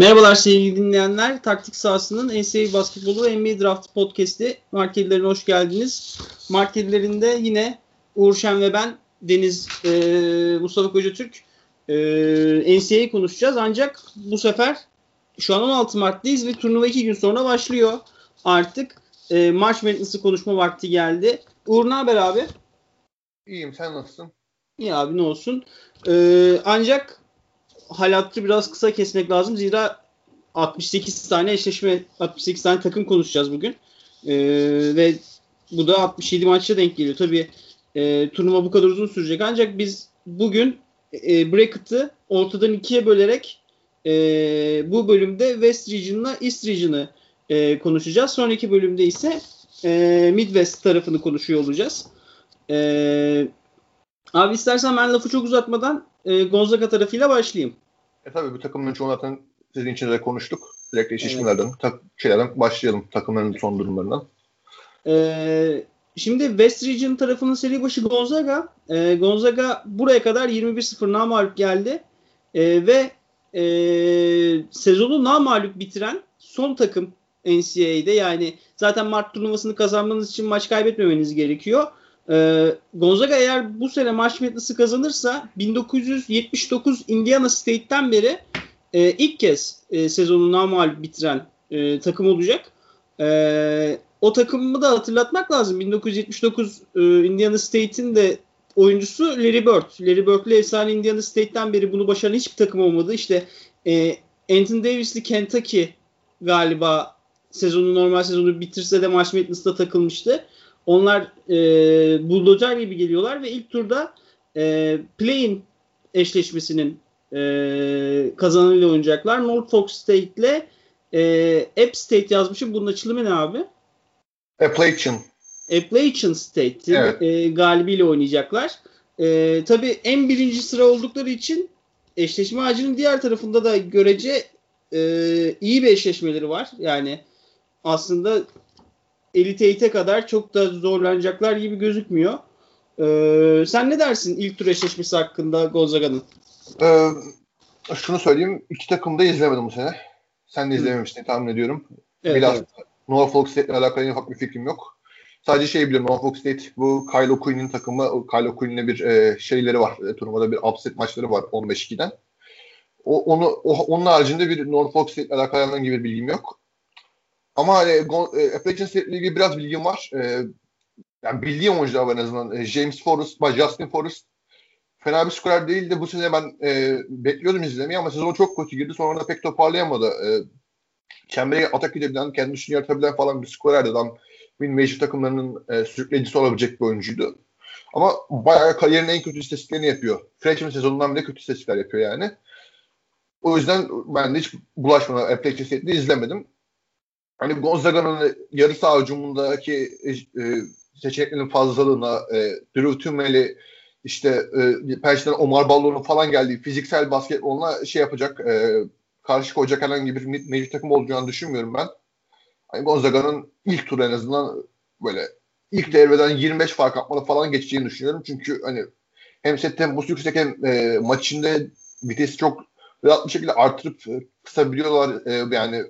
Merhabalar sevgili dinleyenler. Taktik sahasının NCAA basketbolu ve NBA draft podcast'i Markelilerine hoş geldiniz. Markelilerinde yine Uğur Şen ve ben Deniz e, Mustafa Kocatürk e, NCAA konuşacağız. Ancak bu sefer şu an 16 Mart'tayız ve turnuva 2 gün sonra başlıyor. Artık e, March Madness'ı konuşma vakti geldi. Uğur ne haber abi? İyiyim sen nasılsın? İyi abi ne olsun. E, ancak halatı biraz kısa kesmek lazım. Zira 68 tane eşleşme, 68 tane takım konuşacağız bugün. Ee, ve bu da 67 maçta denk geliyor. Tabii e, turnuva bu kadar uzun sürecek. Ancak biz bugün e, bracket'ı ortadan ikiye bölerek e, bu bölümde West Region'la East Region'ı e, konuşacağız. Sonraki bölümde ise e, Midwest tarafını konuşuyor olacağız. E, abi istersen ben lafı çok uzatmadan e, Gonzaga tarafıyla başlayayım. E tabii bu takımların çoğu zaten sizin için de konuştuk. Direkt eşleşmelerden, evet. tak, şeylerden başlayalım takımların son durumlarından. Ee, şimdi West Region tarafının seri başı Gonzaga. Ee, Gonzaga buraya kadar 21-0 namalip geldi. Ee, ve e, sezonu namalip bitiren son takım NCAA'de. Yani zaten Mart turnuvasını kazanmanız için maç kaybetmemeniz gerekiyor. Ee, Gonzaga eğer bu sene March Madness'ı kazanırsa 1979 Indiana State'ten beri e, ilk kez e, sezonu namal bitiren e, takım olacak. E, o takımı da hatırlatmak lazım. 1979 e, Indiana State'in de oyuncusu Larry Bird. Larry Bird'le efsane Indiana State'ten beri bunu başaran hiçbir takım olmadı. İşte e, Anthony Davis'li Kentucky galiba sezonu normal sezonu bitirse de March Madness'ta takılmıştı. Onlar e, buldozer gibi geliyorlar ve ilk turda e, play-in eşleşmesinin e, kazananıyla oynayacaklar. Norfolk State ile e, App State yazmışım. Bunun açılımı ne abi? Appalachian. Appalachian State'in evet. e, galibiyle oynayacaklar. E, tabii en birinci sıra oldukları için eşleşme ağacının diğer tarafında da görece e, iyi bir eşleşmeleri var. Yani aslında Elite 8'e kadar çok da zorlanacaklar gibi gözükmüyor. Ee, sen ne dersin ilk tur eşleşmesi hakkında Gonzaga'nın? Ee, şunu söyleyeyim. iki takım da izlemedim bu sene. Sen de izlememiştin tahmin ediyorum. Evet, Biraz evet. Norfolk State ile alakalı en ufak bir fikrim yok. Sadece şey biliyorum Norfolk State bu Kylo Quinn'in takımı Kylo Quinn'le bir e, şeyleri var. E, turnuvada bir upset maçları var 15-2'den. O, onu, o, onun haricinde bir Norfolk State ile alakalı gibi bir bilgim yok. Ama e, Appalachian State ilgili biraz bilgim var. E, yani bildiğim oyuncular var en azından. E, James Forrest, Justin Forrest fena bir skorer değildi. Bu sene ben e, bekliyordum izlemeyi ama sezon çok kötü girdi. Sonra da pek toparlayamadı. E, çembere atak edebilen, kendi üstünü yaratabilen falan bir skorerdi. Adam bir major takımlarının e, sürükleyicisi olabilecek bir oyuncuydu. Ama bayağı kariyerin en kötü istatistiklerini yapıyor. Freshman sezonundan bile kötü istatistikler yapıyor yani. O yüzden ben de hiç bulaşmadan Appalachian State'de izlemedim hani Gonzaga'nın yarı saha hücumundaki e, e, seçeneklerin fazlalığına e, Drew Tümel'i işte e, Perşin'den Omar Ballo'nun falan geldiği fiziksel basketboluna şey yapacak e, karşı koyacak herhangi bir meclis takım olacağını düşünmüyorum ben. Hani Gonzaga'nın ilk tur en azından böyle ilk devreden 25 fark atmalı falan geçeceğini düşünüyorum. Çünkü hani hem set temposu yüksek hem e, maç vitesi çok rahat bir şekilde artırıp e, kısabiliyorlar. E, yani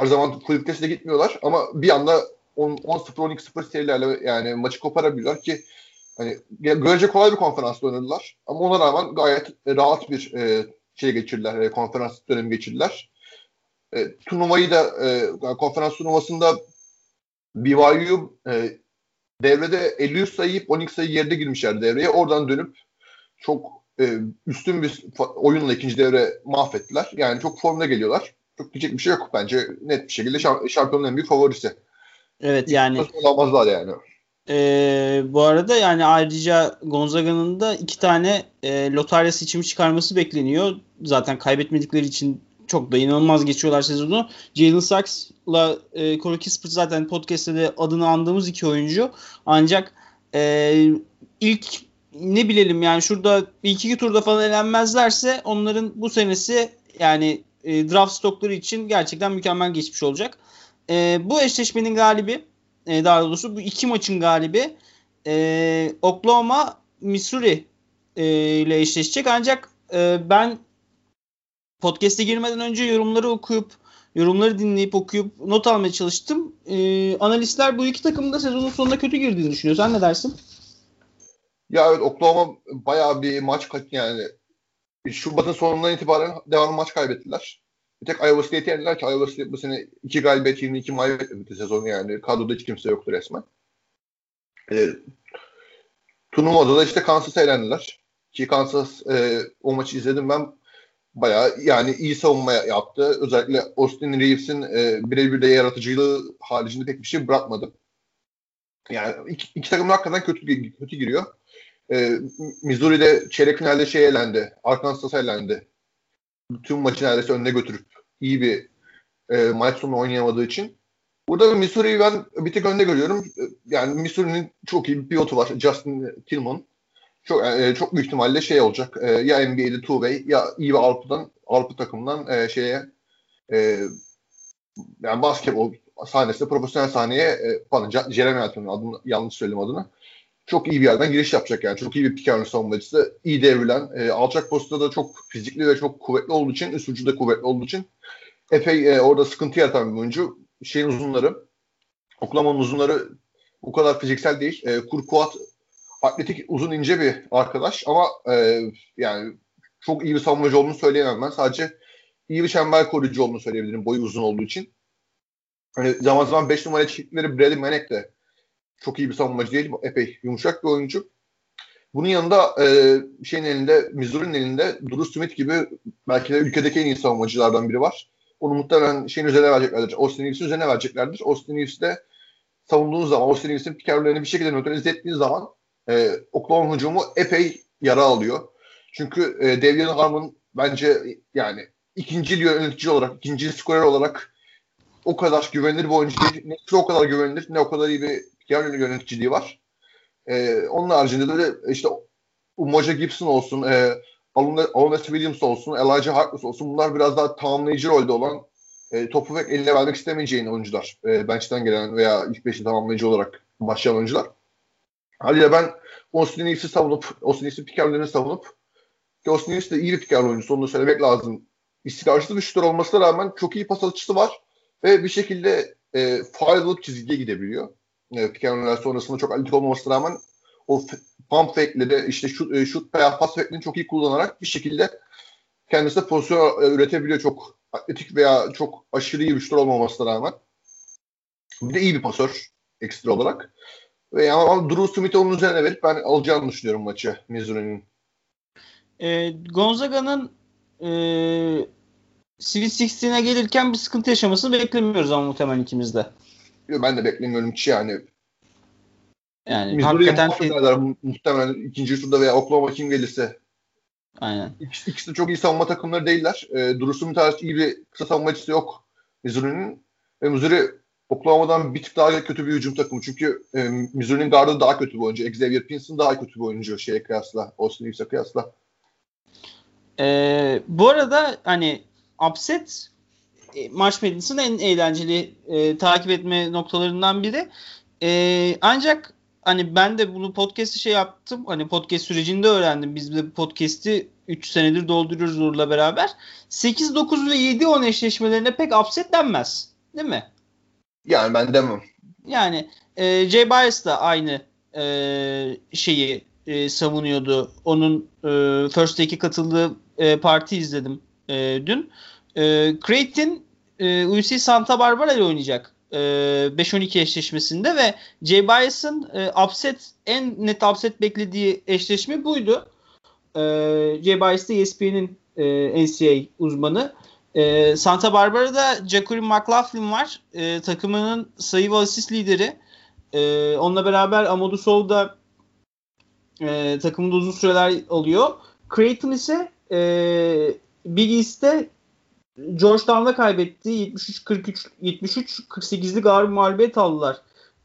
her zaman vitesle gitmiyorlar ama bir anda 10-0-12-0 serilerle yani maçı koparabiliyorlar ki hani görece kolay bir konferans oynadılar ama ona rağmen gayet rahat bir e, şey geçirdiler, e, konferans dönemi geçirdiler. E, turnuvayı da e, konferans turnuvasında BYU e, devrede 53 sayı yiyip 12 sayı geride girmişler devreye. Oradan dönüp çok e, üstün bir oyunla ikinci devre mahvettiler. Yani çok formda geliyorlar çok diyecek bir şey yok bence. Net bir şekilde şampiyonun en büyük favorisi. Evet yani. Olamazlar yani. Ee, bu arada yani ayrıca Gonzaga'nın da iki tane e, lotarya seçimi çıkarması bekleniyor. Zaten kaybetmedikleri için çok da inanılmaz geçiyorlar sezonu. Jalen Sachs'la e, Corey Kispert zaten podcast'te de adını andığımız iki oyuncu. Ancak e, ilk ne bilelim yani şurada ilk iki turda falan elenmezlerse onların bu senesi yani e, draft stokları için gerçekten mükemmel geçmiş olacak. E, bu eşleşmenin galibi e, daha doğrusu bu iki maçın galibi e, Oklahoma Missouri e, ile eşleşecek. Ancak e, ben podcast'e girmeden önce yorumları okuyup yorumları dinleyip okuyup not almaya çalıştım. E, analistler bu iki takımın da sezonun sonunda kötü girdiğini düşünüyor. Sen ne dersin? Ya evet Oklahoma bayağı bir maç yani Şubat'ın sonundan itibaren devamlı maç kaybettiler. Bir tek Iowa State'i yendiler ki Iowa State bu sene 2 galibiyet 22 mağlubiyet bitti sezonu yani. Kadroda hiç kimse yoktu resmen. E, turnuvada da işte Kansas'a elendiler. Ki Kansas e, o maçı izledim ben bayağı yani iyi savunma yaptı. Özellikle Austin Reeves'in e, birebir de yaratıcılığı haricinde pek bir şey bırakmadı. Yani iki, iki takım hakikaten kötü kötü giriyor. E, Missouri'de çeyrek finalde şey elendi. Arkansas'a elendi. Tüm maçı neredeyse önüne götürüp iyi bir e, maç sonu oynayamadığı için. Burada Missouri'yi ben bir tek önde görüyorum. Yani Missouri'nin çok iyi bir pilotu var. Justin Tillman. Çok, e, çok büyük ihtimalle şey olacak. E, ya NBA'de two way ya iyi bir Avrupa'dan Avrupa takımından e, şeye e, yani basketbol sahnesinde profesyonel sahneye e, falan Jeremy Alton'un adını yanlış söyledim adını. Çok iyi bir yerden giriş yapacak yani. Çok iyi bir pick and savunmacısı. iyi devrilen. E, alçak postta da çok fizikli ve çok kuvvetli olduğu için, üst da kuvvetli olduğu için epey e, orada sıkıntı yaratan bir oyuncu. Şeyin uzunları, Oklahoma'nın uzunları bu kadar fiziksel değil. E, Kurkuat atletik, uzun, ince bir arkadaş ama e, yani çok iyi bir savunmacı olduğunu söyleyemem ben. Sadece iyi bir çember koruyucu olduğunu söyleyebilirim boyu uzun olduğu için. Hani zaman zaman 5 numara çektikleri Brady Manek de çok iyi bir savunmacı değil. Epey yumuşak bir oyuncu. Bunun yanında e, şeyin elinde, Missouri'nin elinde Drew Smith gibi belki de ülkedeki en iyi savunmacılardan biri var. Onu muhtemelen şeyin üzerine vereceklerdir. Austin Reeves'in üzerine vereceklerdir. Austin Reeves savunduğunuz zaman, Austin Reeves'in pikerlerini bir şekilde nötralize ettiğiniz zaman e, Oklahoma hücumu epey yara alıyor. Çünkü e, Devian Harmon bence yani ikinci yönetici olarak, ikinci skorer olarak o kadar güvenilir bir oyuncu değil. Ne o kadar güvenilir ne o kadar iyi bir piker yöneticiliği var. E, onun haricinde de işte Umoja Gibson olsun, e, Alonso Williams olsun, Elijah Harkless olsun bunlar biraz daha tamamlayıcı rolde olan e, topu pek eline vermek istemeyeceğin oyuncular. E, bench'ten gelen veya ilk beşi tamamlayıcı olarak başlayan oyuncular. Haliyle ben Austin Reeves'i savunup, Austin Reeves'in pikerlerini savunup ki Austin Reeves de iyi bir piker oyuncusu onu söylemek lazım. İstikrarsız bir şutör olmasına rağmen çok iyi pas atıcısı var ve bir şekilde e, faal alıp çizgiye gidebiliyor. E, piker sonrasında çok atletik olmamasına rağmen o pump fake'leri işte şut, e, şut veya pas fake'lerini çok iyi kullanarak bir şekilde kendisine pozisyon e, üretebiliyor çok atletik veya çok aşırı iyi bir şutör olmamasına rağmen. Bir de iyi bir pasör ekstra olarak. Ve ama Drew Smith'i onun üzerine verip ben alacağını düşünüyorum maçı Missouri'nin. E, Gonzaga'nın e, Sweet 16'e gelirken bir sıkıntı yaşamasını beklemiyoruz ama muhtemelen ikimiz de. Ben de beklemiyorum ki yani. Yani Missouri'ye hakikaten muhtemelen ikinci turda veya Oklahoma kim gelirse. Aynen. İkisi, ikisi de çok iyi savunma takımları değiller. E, Drew Smith iyi bir kısa savunmacısı yok Missouri'nin. Ve Missouri Oklahoma'dan bir tık daha kötü bir hücum takımı. Çünkü e, Missouri'nin gardı daha kötü bir oyuncu. Xavier Pinson daha kötü bir oyuncu şeye kıyasla. Austin Reeves'e kıyasla. Ee, bu arada hani upset e, March Madness'ın en eğlenceli e, takip etme noktalarından biri. E, ancak hani ben de bunu podcast'i şey yaptım. Hani podcast sürecinde öğrendim. Biz de podcast'i 3 senedir dolduruyoruz Uğur'la beraber. 8, 9 ve 7 10 eşleşmelerine pek upset denmez. Değil mi? Yani ben demem. Yani e, Jay Bias da aynı e, şeyi e, savunuyordu. Onun e, First Take'e katıldığı e, parti izledim e, dün. E, Creighton e, UC Santa Barbara ile oynayacak. E, 5-12 eşleşmesinde ve Jay Bias'ın e, upset en net upset beklediği eşleşme buydu. E, Jay Bias da ESPN'in e, NCAA uzmanı. E, Santa Barbara'da Jacqueline McLaughlin var. E, takımının sayı ve asist lideri. E, onunla beraber Amadou Sow da e, takımında uzun süreler alıyor. Creighton ise e, Big East'te Georgetown'da kaybetti. 73-43 73-48'lik ağır mağlubiyet aldılar.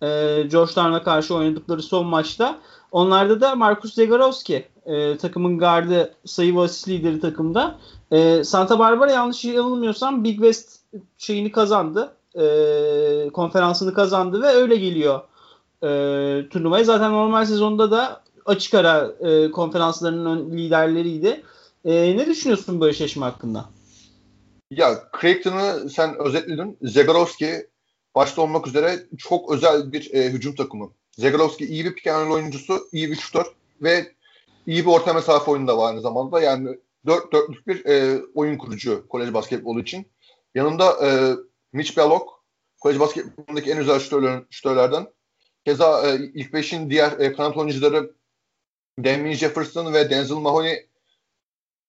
E, Georgetown'a karşı oynadıkları son maçta. Onlarda da Marcus Zegarowski e, takımın gardı sayı ve asist lideri takımda. E, Santa Barbara yanlış yanılmıyorsam Big West şeyini kazandı. E, konferansını kazandı ve öyle geliyor e, turnuvaya. Zaten normal sezonda da açık ara e, konferanslarının liderleriydi. E, ne düşünüyorsun bu eşleşme hakkında? Ya Creighton'ı sen özetledin. Zagorowski başta olmak üzere çok özel bir e, hücum takımı. Zagorowski iyi bir pick oyuncusu, iyi bir şutör ve iyi bir orta mesafe oyunu da var aynı zamanda. Yani dört dörtlük bir e, oyun kurucu kolej basketbolu için. Yanında e, Mitch Belloc, kolej basketbolundaki en özel şutörlerden. Keza e, ilk beşin diğer e, kanat oyuncuları Damien Jefferson ve Denzel Mahoney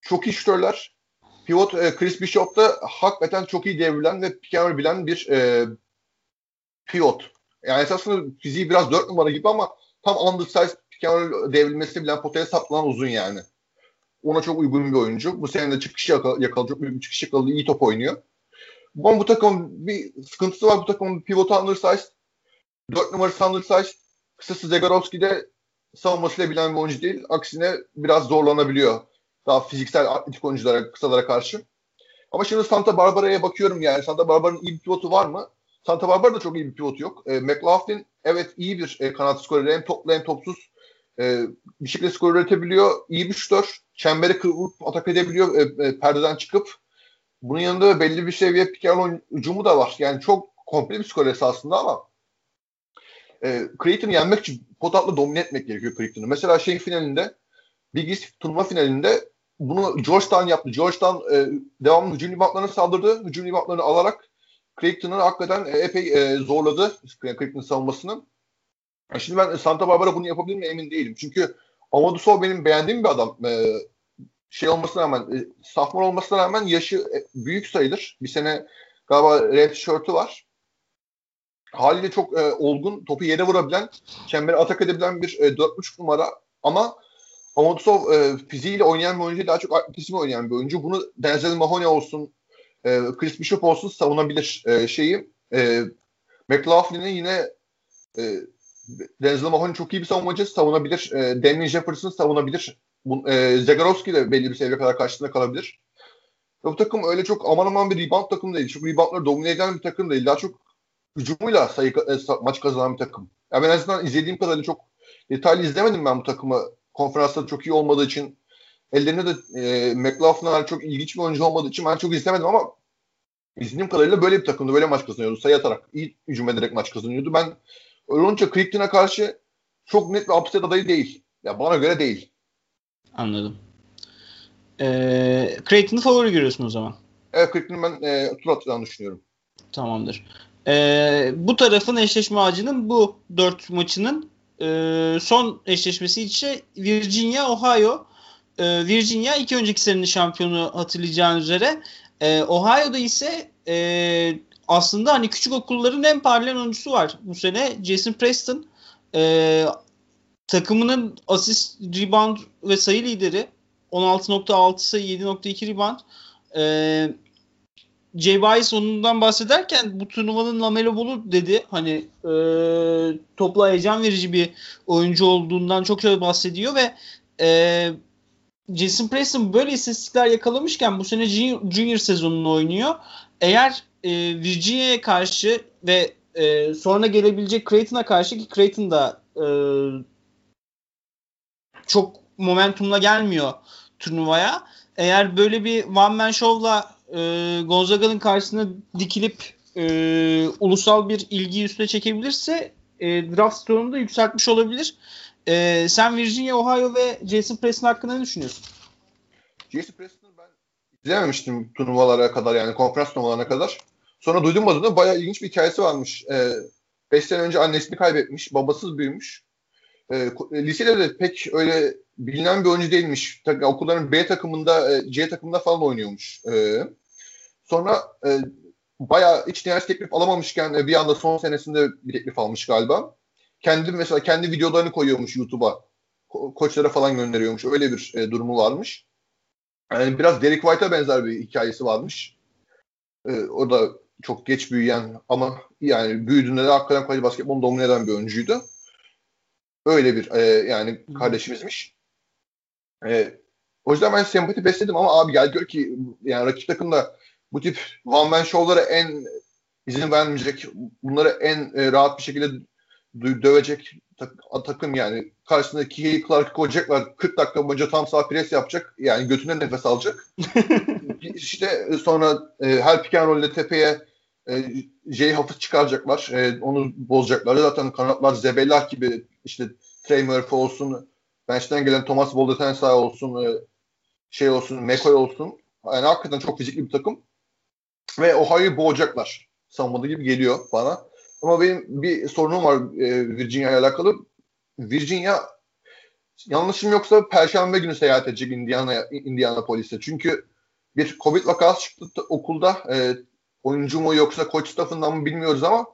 çok iyi şutörler. Pivot e, Chris Bishop da hakikaten çok iyi devrilen ve pick bilen bir e, pivot. Yani esasında fiziği biraz dört numara gibi ama tam undersized pick devrilmesi bilen potaya saplanan uzun yani. Ona çok uygun bir oyuncu. Bu sene de çıkış yakaladı çok büyük bir çıkış yakaladı. iyi top oynuyor. Ama bu takım bir sıkıntısı var. Bu takımın pivotu undersized. Dört numarası undersized. Kısası Zegarowski de savunmasıyla bilen bir oyuncu değil. Aksine biraz zorlanabiliyor. Daha fiziksel atletik oyunculara, kısalara karşı. Ama şimdi Santa Barbara'ya bakıyorum yani. Santa Barbara'nın iyi bir pivotu var mı? Santa Barbara da çok iyi bir pivotu yok. E, McLaughlin evet iyi bir e, kanat skoreri. Hem toplu hem topsuz e, bir şekilde skor üretebiliyor. İyi bir şutör. Çembere kırıp atak edebiliyor e, e, perdeden çıkıp. Bunun yanında belli bir seviye pick ucumu da var. Yani çok komple bir skor esasında ama e, Creighton'ı yenmek için potatla domine etmek gerekiyor Creighton'ı. Mesela şey finalinde Big East turnuva finalinde bunu Georgetown yaptı. Georgetown e, devamlı hücum limitlerine saldırdı. Hücum limitlerini alarak Creighton'ı hakikaten e, epey e, zorladı Creighton savunmasını. E, şimdi ben Santa Barbara bunu yapabilir mi emin değilim. Çünkü Amadou Sow benim beğendiğim bir adam. E, şey olmasına rağmen, e, sophomore olmasına rağmen yaşı e, büyük sayılır. Bir sene galiba red shirt'ü var. Haliyle çok e, olgun, topu yere vurabilen, çembere atak edebilen bir e, 4.5 numara ama Amadou e, fiziğiyle oynayan bir oyuncu daha çok atletizmi oynayan bir oyuncu. Bunu Denzel Mahoney olsun, e, Chris Bishop olsun savunabilir e, şeyi. E, McLaughlin'in yine e, Denzel Mahoney çok iyi bir savunmacı savunabilir. E, Damien Jefferson savunabilir. Bu, e, Zagorowski de belli bir seviyeye kadar karşısında kalabilir. Bu takım öyle çok aman aman bir rebound takım değil. Çok reboundları domine eden bir takım değil. Daha çok hücumuyla sayı, e, maç kazanan bir takım. Ya ben en azından izlediğim kadarıyla çok detaylı izlemedim ben bu takımı. Konferansta çok iyi olmadığı için ellerinde de e, McLaughlin'lar çok ilginç bir oyuncu olmadığı için ben çok izlemedim ama izlediğim kadarıyla böyle bir takımda böyle maç kazanıyordu. Sayı atarak iyi hücum ederek maç kazanıyordu. Ben öyle olunca karşı çok net bir upset adayı değil. Ya bana göre değil. Anladım. Ee, Creighton'ı favori görüyorsun o zaman. Evet Creighton'ı ben e, tur atacağını düşünüyorum. Tamamdır. Ee, bu tarafın eşleşme ağacının bu dört maçının e, son eşleşmesi ise Virginia, Ohio. E, Virginia iki önceki senenin şampiyonu hatırlayacağın üzere. E, Ohio'da ise e, aslında hani küçük okulların en parlayan oyuncusu var bu sene. Jason Preston. E, takımının asist, rebound ve sayı lideri. 16.6 sayı, 7.2 rebound. E, Bias onundan bahsederken bu turnuvanın Lamelo Ball'u dedi. Hani e, topla heyecan verici bir oyuncu olduğundan çok şey bahsediyor ve e, Jason Preston böyle istatistikler yakalamışken bu sene junior, sezonunu oynuyor. Eğer e, Virginia'ya karşı ve e, sonra gelebilecek Creighton'a karşı ki Creighton da e, çok momentumla gelmiyor turnuvaya. Eğer böyle bir one man show'la e, Gonzaga'nın karşısına dikilip e, ulusal bir ilgi üstüne çekebilirse e, draft stoğunu da yükseltmiş olabilir. E, sen Virginia, Ohio ve Jason Preston hakkında ne düşünüyorsun? Jason Preston'ı ben izlememiştim turnuvalara kadar yani konferans turnuvalarına kadar. Sonra duydum adını bayağı ilginç bir hikayesi varmış. 5 ee, sene önce annesini kaybetmiş, babasız büyümüş. Ee, lisede de pek öyle bilinen bir oyuncu değilmiş. Okulların B takımında, e, C takımında falan oynuyormuş. Ee, sonra e, bayağı hiç üniversite teklif alamamışken e, bir anda son senesinde bir teklif almış galiba. Kendi mesela kendi videolarını koyuyormuş YouTube'a. Ko- koçlara falan gönderiyormuş. Öyle bir e, durumu varmış. Yani biraz Derek White'a benzer bir hikayesi varmış. E, o da çok geç büyüyen ama yani büyüdüğünde de hakikaten kolej basketbolu domine eden bir oyuncuydu. Öyle bir e, yani kardeşimizmiş. E, o yüzden ben sempati besledim ama abi gel gör ki yani rakip takımda bu tip one man show'lara en izin vermeyecek, bunları en e, rahat bir şekilde dövecek tak, takım yani karşısında Kihei Clark'ı koyacaklar. 40 dakika boyunca tam sağ pres yapacak. Yani götüne nefes alacak. İşte sonra e, her pick and roll'de tepeye e, Jay Huff'ı çıkaracaklar. E, onu bozacaklar. Zaten kanatlar Zebellah gibi işte Trey Murphy olsun, bench'ten gelen Thomas Boldenstensay olsun, e, şey olsun, McCoy olsun. Yani hakikaten çok fizikli bir takım. Ve Ohio'yu boğacaklar. Sanmadığı gibi geliyor bana. Ama benim bir sorunum var e, Virginia ile alakalı. Virginia yanlışım yoksa Perşembe günü seyahat edecek Indiana, Indiana polise. Çünkü bir Covid vakası çıktı okulda. E, oyuncu mu yoksa koç staffından mı bilmiyoruz ama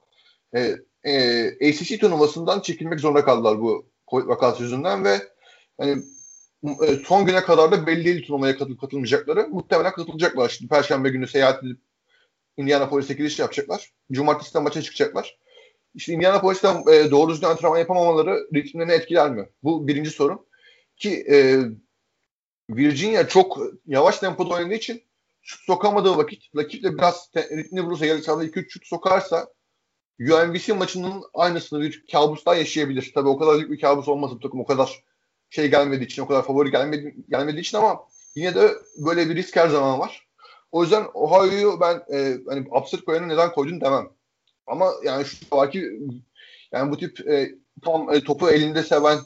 e, e, ACC turnuvasından çekilmek zorunda kaldılar bu Covid vakası yüzünden ve hani e, son güne kadar da belli değil turnuvaya katılıp katılmayacakları. Muhtemelen katılacaklar. Şimdi Perşembe günü seyahat edip Indianapolis'e giriş yapacaklar. Cumartesi de maça çıkacaklar. İşte Indianapolis'ten e, doğru düzgün antrenman yapamamaları ritmlerini etkiler mi? Bu birinci sorun. Ki e, Virginia çok yavaş tempoda oynadığı için şut sokamadığı vakit rakiple biraz ritmini bulursa yarı sahada 2-3 şut sokarsa UNBC maçının aynısını bir kabus daha yaşayabilir. Tabii o kadar büyük bir kabus olmasa bu takım o kadar şey gelmediği için, o kadar favori gelmedi, gelmediği için ama yine de böyle bir risk her zaman var. O yüzden Ohio'yu ben e, hani absürt koyanı neden koydun demem. Ama yani şu vaki yani bu tip e, tam e, topu elinde seven,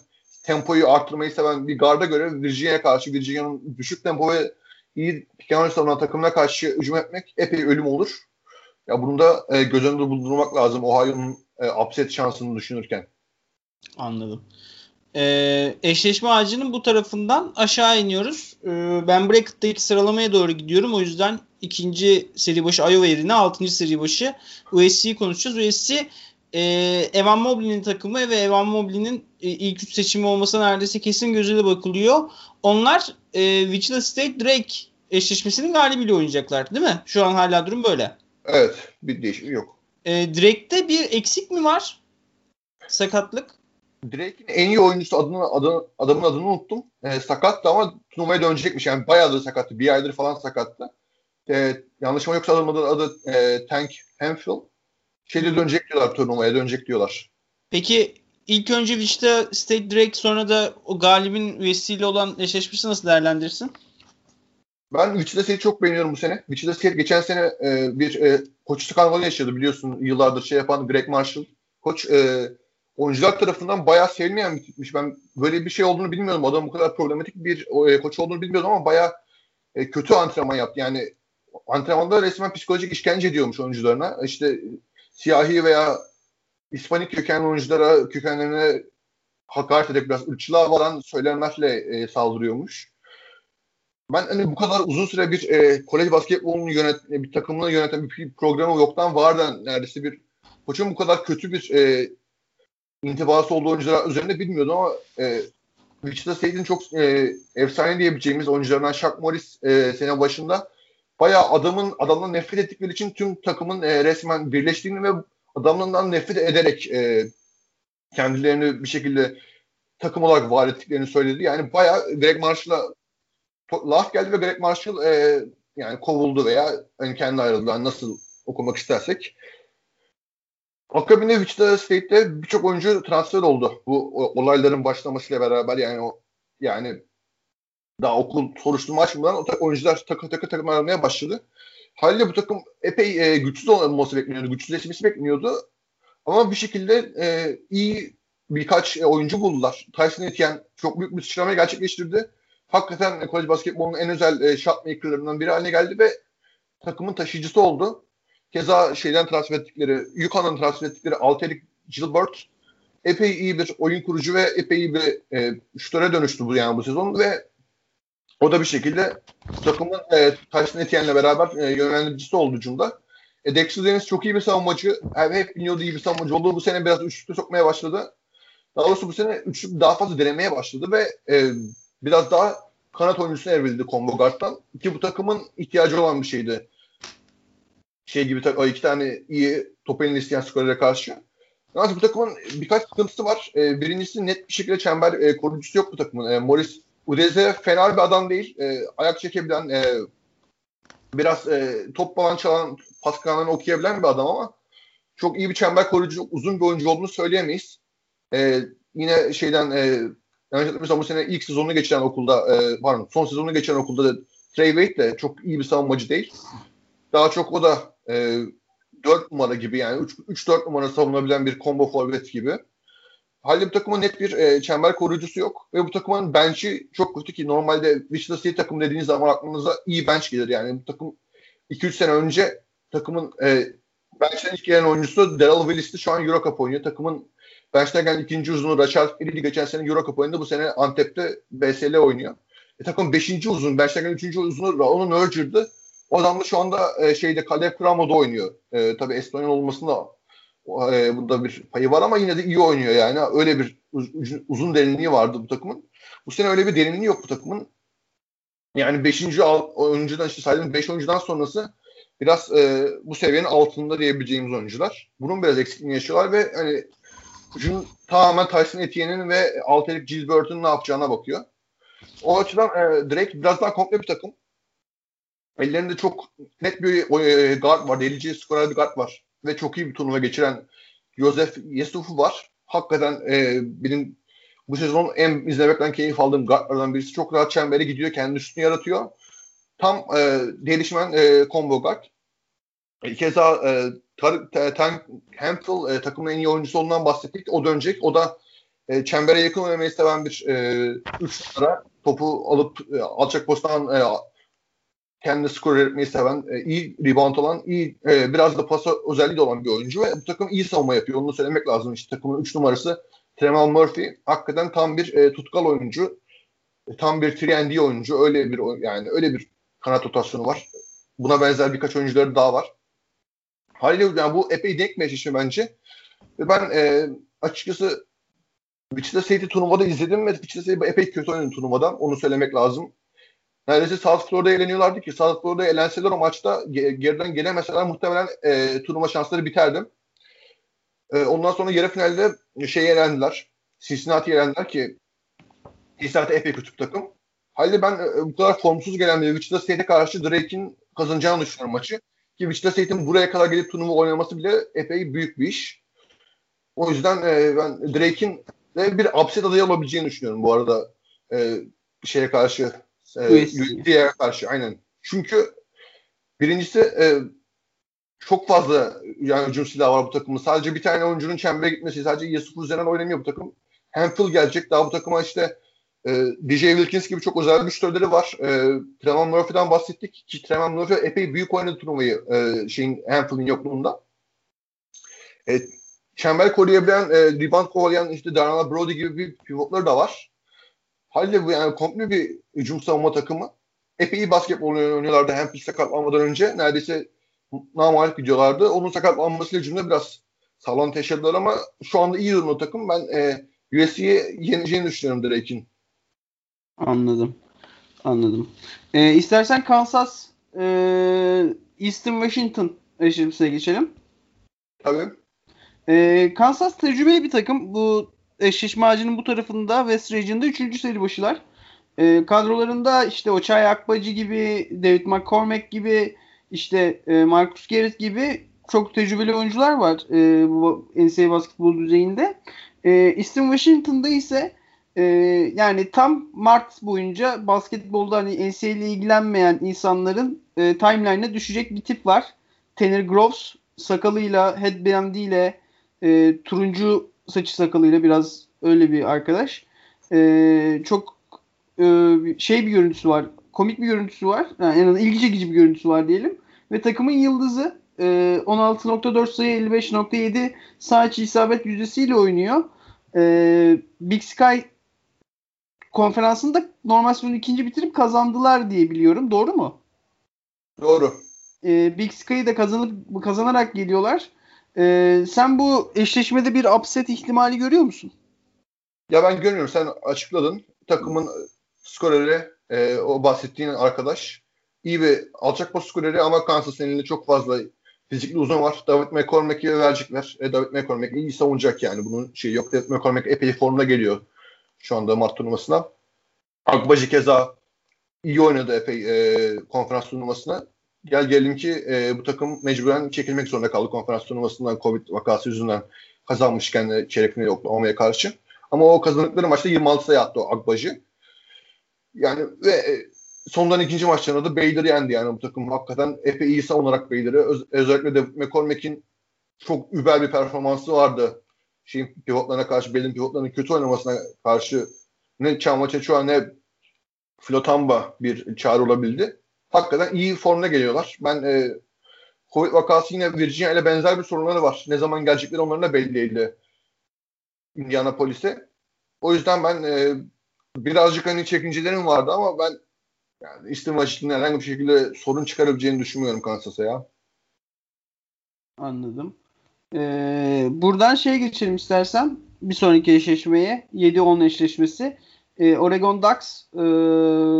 tempoyu arttırmayı seven bir garda göre Virginia'ya karşı Virginia'nın düşük tempo ve iyi piken savunan takımına karşı hücum etmek epey ölüm olur. Ya bunu da e, göz önünde bulundurmak lazım Ohio'nun e, upset şansını düşünürken. Anladım. Ee, eşleşme ağacının bu tarafından aşağı iniyoruz. Ee, ben bracket'taki sıralamaya doğru gidiyorum. O yüzden ikinci seri başı Iowa yerine altıncı seri başı USC'yi konuşacağız. USC e, Evan Mobley'nin takımı ve Evan Mobley'nin e, ilk üç seçimi olmasına neredeyse kesin gözüyle bakılıyor. Onlar e, Wichita State Drake eşleşmesinin galibiyle oynayacaklar değil mi? Şu an hala durum böyle. Evet. Bir değişim yok. E, Drake'de bir eksik mi var? Sakatlık. Drake'in en iyi oyuncusu adını, adını adamın adını unuttum. E, sakattı ama turnuvaya dönecekmiş. Yani bayağıdır sakattı. Bir aydır falan sakattı. E, yanlış mı yoksa adamın adı, e, Tank Hemphill. Şeyde dönecek diyorlar turnuvaya dönecek diyorlar. Peki ilk önce Wichita State Drake sonra da o galibin üyesiyle olan eşleşmesi nasıl değerlendirirsin? Ben Wichita State'i çok beğeniyorum bu sene. Wichita State geçen sene e, bir e, koçluk kanvalı yaşadı biliyorsun. Yıllardır şey yapan Greg Marshall. Koç e, oyuncular tarafından bayağı sevilmeyen bir tipmiş. Ben böyle bir şey olduğunu bilmiyordum. Adam bu kadar problematik bir e, koç olduğunu bilmiyordum ama bayağı e, kötü antrenman yaptı. Yani antrenmanda resmen psikolojik işkence ediyormuş oyuncularına. İşte siyahi veya İspanik kökenli oyunculara kökenlerine hakaret edip biraz ırkçılığa varan söylemlerle e, saldırıyormuş. Ben hani bu kadar uzun süre bir e, kolej basketbolunu yönet, bir takımını yöneten bir programı yoktan vardan neredeyse bir koçun bu kadar kötü bir e, intibası olduğu oyuncular üzerinde bilmiyordum ama e, Wichita State'in çok e, efsane diyebileceğimiz oyuncularından Shaq Morris e, sene başında bayağı adamın adamdan nefret ettikleri için tüm takımın e, resmen birleştiğini ve adamından nefret ederek e, kendilerini bir şekilde takım olarak var ettiklerini söyledi. Yani bayağı Greg Marshall'a laf geldi ve Greg Marshall e, yani kovuldu veya hani kendi ayrıldı. Yani nasıl okumak istersek. Akabinde Wichita State'te birçok oyuncu transfer oldu. Bu olayların başlamasıyla beraber yani o yani daha okul soruşturma açmadan oyuncular takı takı takım aramaya başladı. Haliyle bu takım epey e, güçsüz olması bekleniyordu. Güçsüzleşmesi bekleniyordu. Ama bir şekilde e, iyi birkaç e, oyuncu buldular. Tyson Etienne çok büyük bir sıçrama gerçekleştirdi. Hakikaten kolej basketbolunun en özel e, shot makerlarından biri haline geldi ve takımın taşıyıcısı oldu. Keza şeyden transfer ettikleri, Yukon'dan transfer ettikleri Alterik Gilbert epey iyi bir oyun kurucu ve epey iyi bir e, şutöre dönüştü bu yani bu sezon ve o da bir şekilde takımın e, Tyson Etienne'le beraber e, yönlendiricisi oldu Cunda. E, Dexter Dennis çok iyi bir savunmacı. Hep, hep biliyordu iyi bir savunmacı olduğu bu sene biraz üçlükte sokmaya başladı. Daha doğrusu bu sene üçlük daha fazla denemeye başladı ve e, biraz daha kanat oyuncusuna evrildi combo guard'dan. Ki bu takımın ihtiyacı olan bir şeydi. Şey gibi o iki tane iyi top elini isteyen skorere karşı. Yalnız bu takımın birkaç sıkıntısı var. E, birincisi net bir şekilde çember e, koruyucusu yok bu takımın. E, Morris Udeze fena bir adam değil. E, ayak çekebilen, e, biraz e, top falan çalan, pas kanallarını okuyabilen bir adam ama çok iyi bir çember koruyucu, uzun bir oyuncu olduğunu söyleyemeyiz. E, yine şeyden e, yanlış bu sene ilk sezonunu geçiren okulda e, pardon son sezonunu geçiren okulda da Trey Wade de çok iyi bir savunmacı değil. Daha çok o da e, 4 numara gibi yani 3-4 numara savunabilen bir combo forvet gibi. Halde bu takımın net bir e, çember koruyucusu yok. Ve bu takımın bench'i çok kötü ki normalde Wichita State takım dediğiniz zaman aklınıza iyi bench gelir. Yani bu takım 2-3 sene önce takımın e, bench'ten ilk gelen oyuncusu Daryl Willis'ti. Şu an Eurocup oynuyor. Takımın bench'ten gelen ikinci uzunu Rachel Eridi geçen sene Eurocup oynadı. Bu sene Antep'te BSL oynuyor. E, takım beşinci uzun, bench'ten gelen üçüncü uzunu onun Urger'dı. O adam da şu anda e, şeyde Kalev Kramo'da oynuyor. E, tabii Estonyan olmasında e, bunda bir payı var ama yine de iyi oynuyor yani. Öyle bir uz, uzun derinliği vardı bu takımın. Bu sene öyle bir derinliği yok bu takımın. Yani 5. oyuncudan işte saydığım 5 oyuncudan sonrası biraz e, bu seviyenin altında diyebileceğimiz oyuncular. Bunun biraz eksikliğini yaşıyorlar ve hani ucun tamamen Tyson Etienne'in ve Alterik Gilbert'ın ne yapacağına bakıyor. O açıdan e, Drake biraz daha komple bir takım. Ellerinde çok net bir e, guard var. Delici skorer bir guard var. Ve çok iyi bir turnuva geçiren Josef Yesuf'u var. Hakikaten e, benim bu sezon en izlemekten keyif aldığım guardlardan birisi. Çok rahat çembere gidiyor. Kendi üstünü yaratıyor. Tam e, gelişmen e, combo guard. E, keza e, Tarık Tank Hemphill e, takımın en iyi oyuncusu olduğundan bahsettik. O dönecek. O da e, çembere yakın oynamayı seven bir e, üç numara. Topu alıp e, alçak postan e, kendi skor üretmeyi seven, e, iyi rebound olan, iyi e, biraz da pas özelliği de olan bir oyuncu ve bu takım iyi savunma yapıyor. Onu söylemek lazım. İşte takımın 3 numarası Tremal Murphy hakikaten tam bir e, tutkal oyuncu. E, tam bir 3 oyuncu. Öyle bir yani öyle bir kanat rotasyonu var. Buna benzer birkaç oyuncuları daha var. Haliyle yani bu epey denk meşleşme bence. Ve ben e, açıkçası Wichita State'i turnuvada izledim ve Wichita State epey kötü oynadı turnuvadan. Onu söylemek lazım. Neredeyse South Florida'ya eleniyorlardı ki South Florida'ya elenseler o maçta geriden gelemeseler muhtemelen e, turnuva şansları biterdi. E, ondan sonra yarı finalde şey elendiler. Cincinnati elendiler ki Cincinnati epey kötü takım. Halde ben e, bu kadar formsuz gelen bir Wichita State'e karşı Drake'in kazanacağını düşünüyorum maçı. Ki Wichita State'in buraya kadar gelip turnuva oynaması bile epey büyük bir iş. O yüzden e, ben Drake'in de bir upset adayı olabileceğini düşünüyorum bu arada e, şeye karşı e, USC'ye karşı aynen. Çünkü birincisi e, çok fazla yani hücum silahı var bu takımın. Sadece bir tane oyuncunun çembere gitmesi, sadece Yusuf üzerinden oynamıyor bu takım. Hemphill gelecek. Daha bu takıma işte e, DJ Wilkins gibi çok özel güçleri var. E, Tremon Murphy'den bahsettik ki Tremon Murphy epey büyük oynadı turnuvayı e, şeyin Hamphill'in yokluğunda. E, çember koruyabilen, e, rebound kovalayan işte Darnell Brody gibi bir pivotları da var. Halde bu yani komple bir hücum savunma takımı. Epey iyi basketbol oynuyorlardı hem pist sakatlanmadan önce. Neredeyse namalip gidiyorlardı. Onun sakatlanmasıyla hücumda biraz salon yaşadılar ama şu anda iyi durumda takım. Ben e, USC'ye yeneceğini düşünüyorum Drake'in. Anladım. Anladım. E, istersen Kansas e, Eastern Washington eşleşmesine geçelim. Tabii. E, Kansas tecrübeli bir takım. Bu eşleşme ağacının bu tarafında West Region'da 3. seri başılar. E, kadrolarında işte o Çay Akbacı gibi, David McCormack gibi, işte e, Marcus Garrett gibi çok tecrübeli oyuncular var e, bu NCAA basketbol düzeyinde. E, Eastern Washington'da ise e, yani tam Mart boyunca basketbolda hani NCAA ile ilgilenmeyen insanların e, timeline'ına düşecek bir tip var. Tanner Groves sakalıyla, headbandiyle, e, turuncu saçı sakalıyla biraz öyle bir arkadaş. E, çok e, şey bir görüntüsü var. Komik bir görüntüsü var. Yani en azından ilgi çekici bir görüntüsü var diyelim. Ve takımın yıldızı e, 16.4 sayı 55.7 sağ içi isabet yüzdesiyle oynuyor. E, Big Sky konferansında normal sezonu ikinci bitirip kazandılar diye biliyorum. Doğru mu? Doğru. E, Big Sky'ı da kazanıp kazanarak geliyorlar. Ee, sen bu eşleşmede bir upset ihtimali görüyor musun? Ya ben görmüyorum. Sen açıkladın. Takımın skoreri e, o bahsettiğin arkadaş iyi bir alçak pas skoreri ama Kansas'ın elinde çok fazla fizikli uzun var. David McCormack'i verecekler. E, David McCormack iyi savunacak yani. Bunun şeyi yok. David McCormack epey formda geliyor şu anda Mart turnuvasına. Akbacı keza iyi oynadı epey e, konferans turnuvasına. Gel gelelim ki e, bu takım mecburen çekilmek zorunda kaldı konferans turnuvasından Covid vakası yüzünden kazanmışken de çeyrek final Oklahoma'ya karşı. Ama o kazandıkları maçta 26 sayı attı o Akbajı. Yani ve e, sondan ikinci maçlarında da Bader'ı yendi yani bu takım hakikaten epey iyi savunarak Bader'ı. Öz, özellikle de McCormack'in çok über bir performansı vardı. Şeyin pivotlarına karşı, belin pivotlarının kötü oynamasına karşı ne an ne Flotamba bir çağrı olabildi. Hakikaten iyi formda geliyorlar. Ben e, Covid vakası yine Virginia ile benzer bir sorunları var. Ne zaman gelecekleri onların da belli değildi. Indianapolis'e. O yüzden ben e, birazcık hani çekincelerim vardı ama ben yani açısından herhangi bir şekilde sorun çıkarabileceğini düşünmüyorum Kansas'a ya. Anladım. Ee, buradan şey geçelim istersen. Bir sonraki eşleşmeye. 7-10 eşleşmesi. Ee, Oregon Ducks e,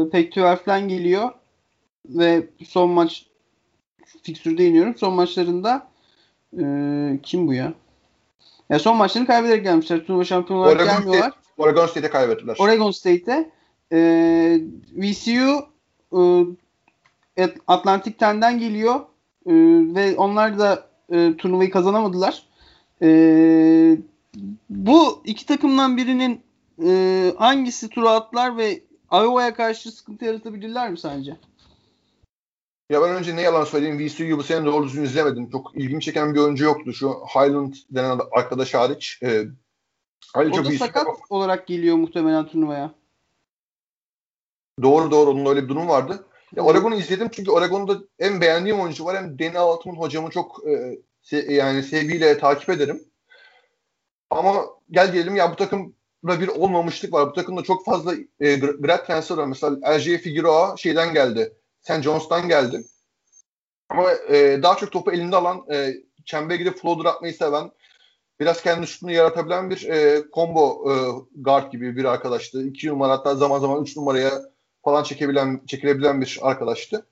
Pac-12'den geliyor. Ve son maç fikstürde iniyorum. Son maçlarında e, kim bu ya? Ya son maçlarını kaybederek gelmişler. Turnuva şampiyon olarak Oregon gelmiyorlar. State, Oregon State'e kaybettiler. Oregon State'e e, VCU e, Atlantic 10'den geliyor e, ve onlar da e, turnuvayı kazanamadılar. E, bu iki takımdan birinin e, hangisi tura atlar ve Iowa'ya karşı sıkıntı yaratabilirler mi sence? Ya ben önce ne yalan söyleyeyim VCU'yu bu sene doğru düzgün izlemedim. Çok ilgimi çeken bir oyuncu yoktu. Şu Highland denen arkadaş hariç. E, o da VCU... sakat olarak geliyor muhtemelen turnuvaya. Doğru doğru onun öyle bir durum vardı. Ya Oregon'u izledim çünkü Oregon'da en beğendiğim oyuncu var hem Danny Altman hocamı çok e, se, yani sevgiyle takip ederim. Ama gel gelelim ya bu takımda bir olmamışlık var. Bu takımda çok fazla e, grad transfer var. Mesela LJ Figueroa şeyden geldi. St. John's'tan geldi. Ama e, daha çok topu elinde alan, e, çembere gidip floater atmayı seven, biraz kendi şutunu yaratabilen bir e, combo e, guard gibi bir arkadaştı. İki numara hatta zaman zaman üç numaraya falan çekebilen, çekilebilen bir arkadaştı.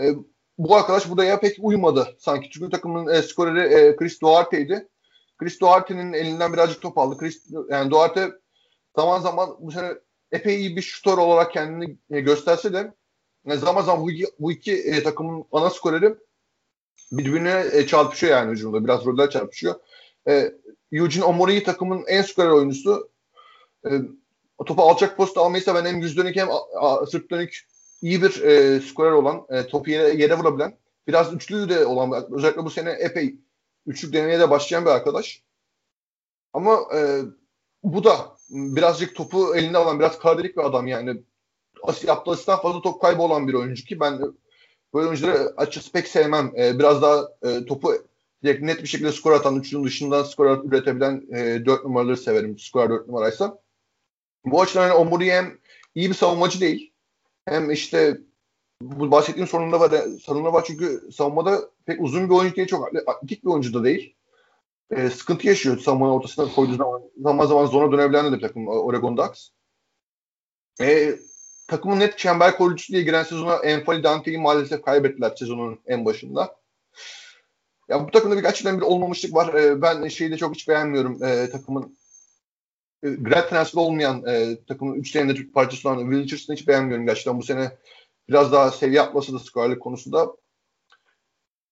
E, bu arkadaş buraya pek uymadı sanki. Çünkü takımın e, skoreri e, Chris Duarte'ydi. Chris Duarte'nin elinden birazcık top aldı. Chris, yani Duarte zaman zaman bu sene epey iyi bir şutör olarak kendini e, gösterse de zaman zaman bu iki, bu iki e, takımın ana skoreri birbirine e, çarpışıyor yani hücumda. Biraz roller çarpışıyor. E, Eugene Omori'yi takımın en skorer oyuncusu. E, topu alçak posta almayı seven hem yüz dönük hem a, a, sırt dönük iyi bir e, skorer olan, e, topu yere, yere vurabilen, biraz üçlü de olan, özellikle bu sene epey üçlük denemeye de başlayan bir arkadaş. Ama e, bu da birazcık topu elinde alan, biraz kaderik bir adam yani yaptığı asistan fazla top kaybı olan bir oyuncu ki ben böyle oyuncuları açıkçası pek sevmem. E, biraz daha e, topu direkt net bir şekilde skor atan, üçünün dışından skor üretebilen e, 4 numaraları severim. Skor 4 numaraysa. Bu açıdan hani Omuri hem iyi bir savunmacı değil. Hem işte bu bahsettiğim sorununda var, sorununda var çünkü savunmada pek uzun bir oyuncu değil, çok atletik bir oyuncu da değil. E, sıkıntı yaşıyor savunmanın ortasına koyduğu zaman. Zaman zaman zona dönebilen de bir takım Oregon Ducks. E, takımın net çember koruyucusu diye giren sezona Enfali Dante'yi maalesef kaybettiler sezonun en başında. Ya bu takımda birkaç yıldan bir olmamışlık var. E, ben şeyi de çok hiç beğenmiyorum. E, takımın e, grad transfer olmayan e, takımın 3 senedir parçası olan Will Richardson'ı hiç beğenmiyorum gerçekten. Bu sene biraz daha seviye atması da skorerlik konusunda.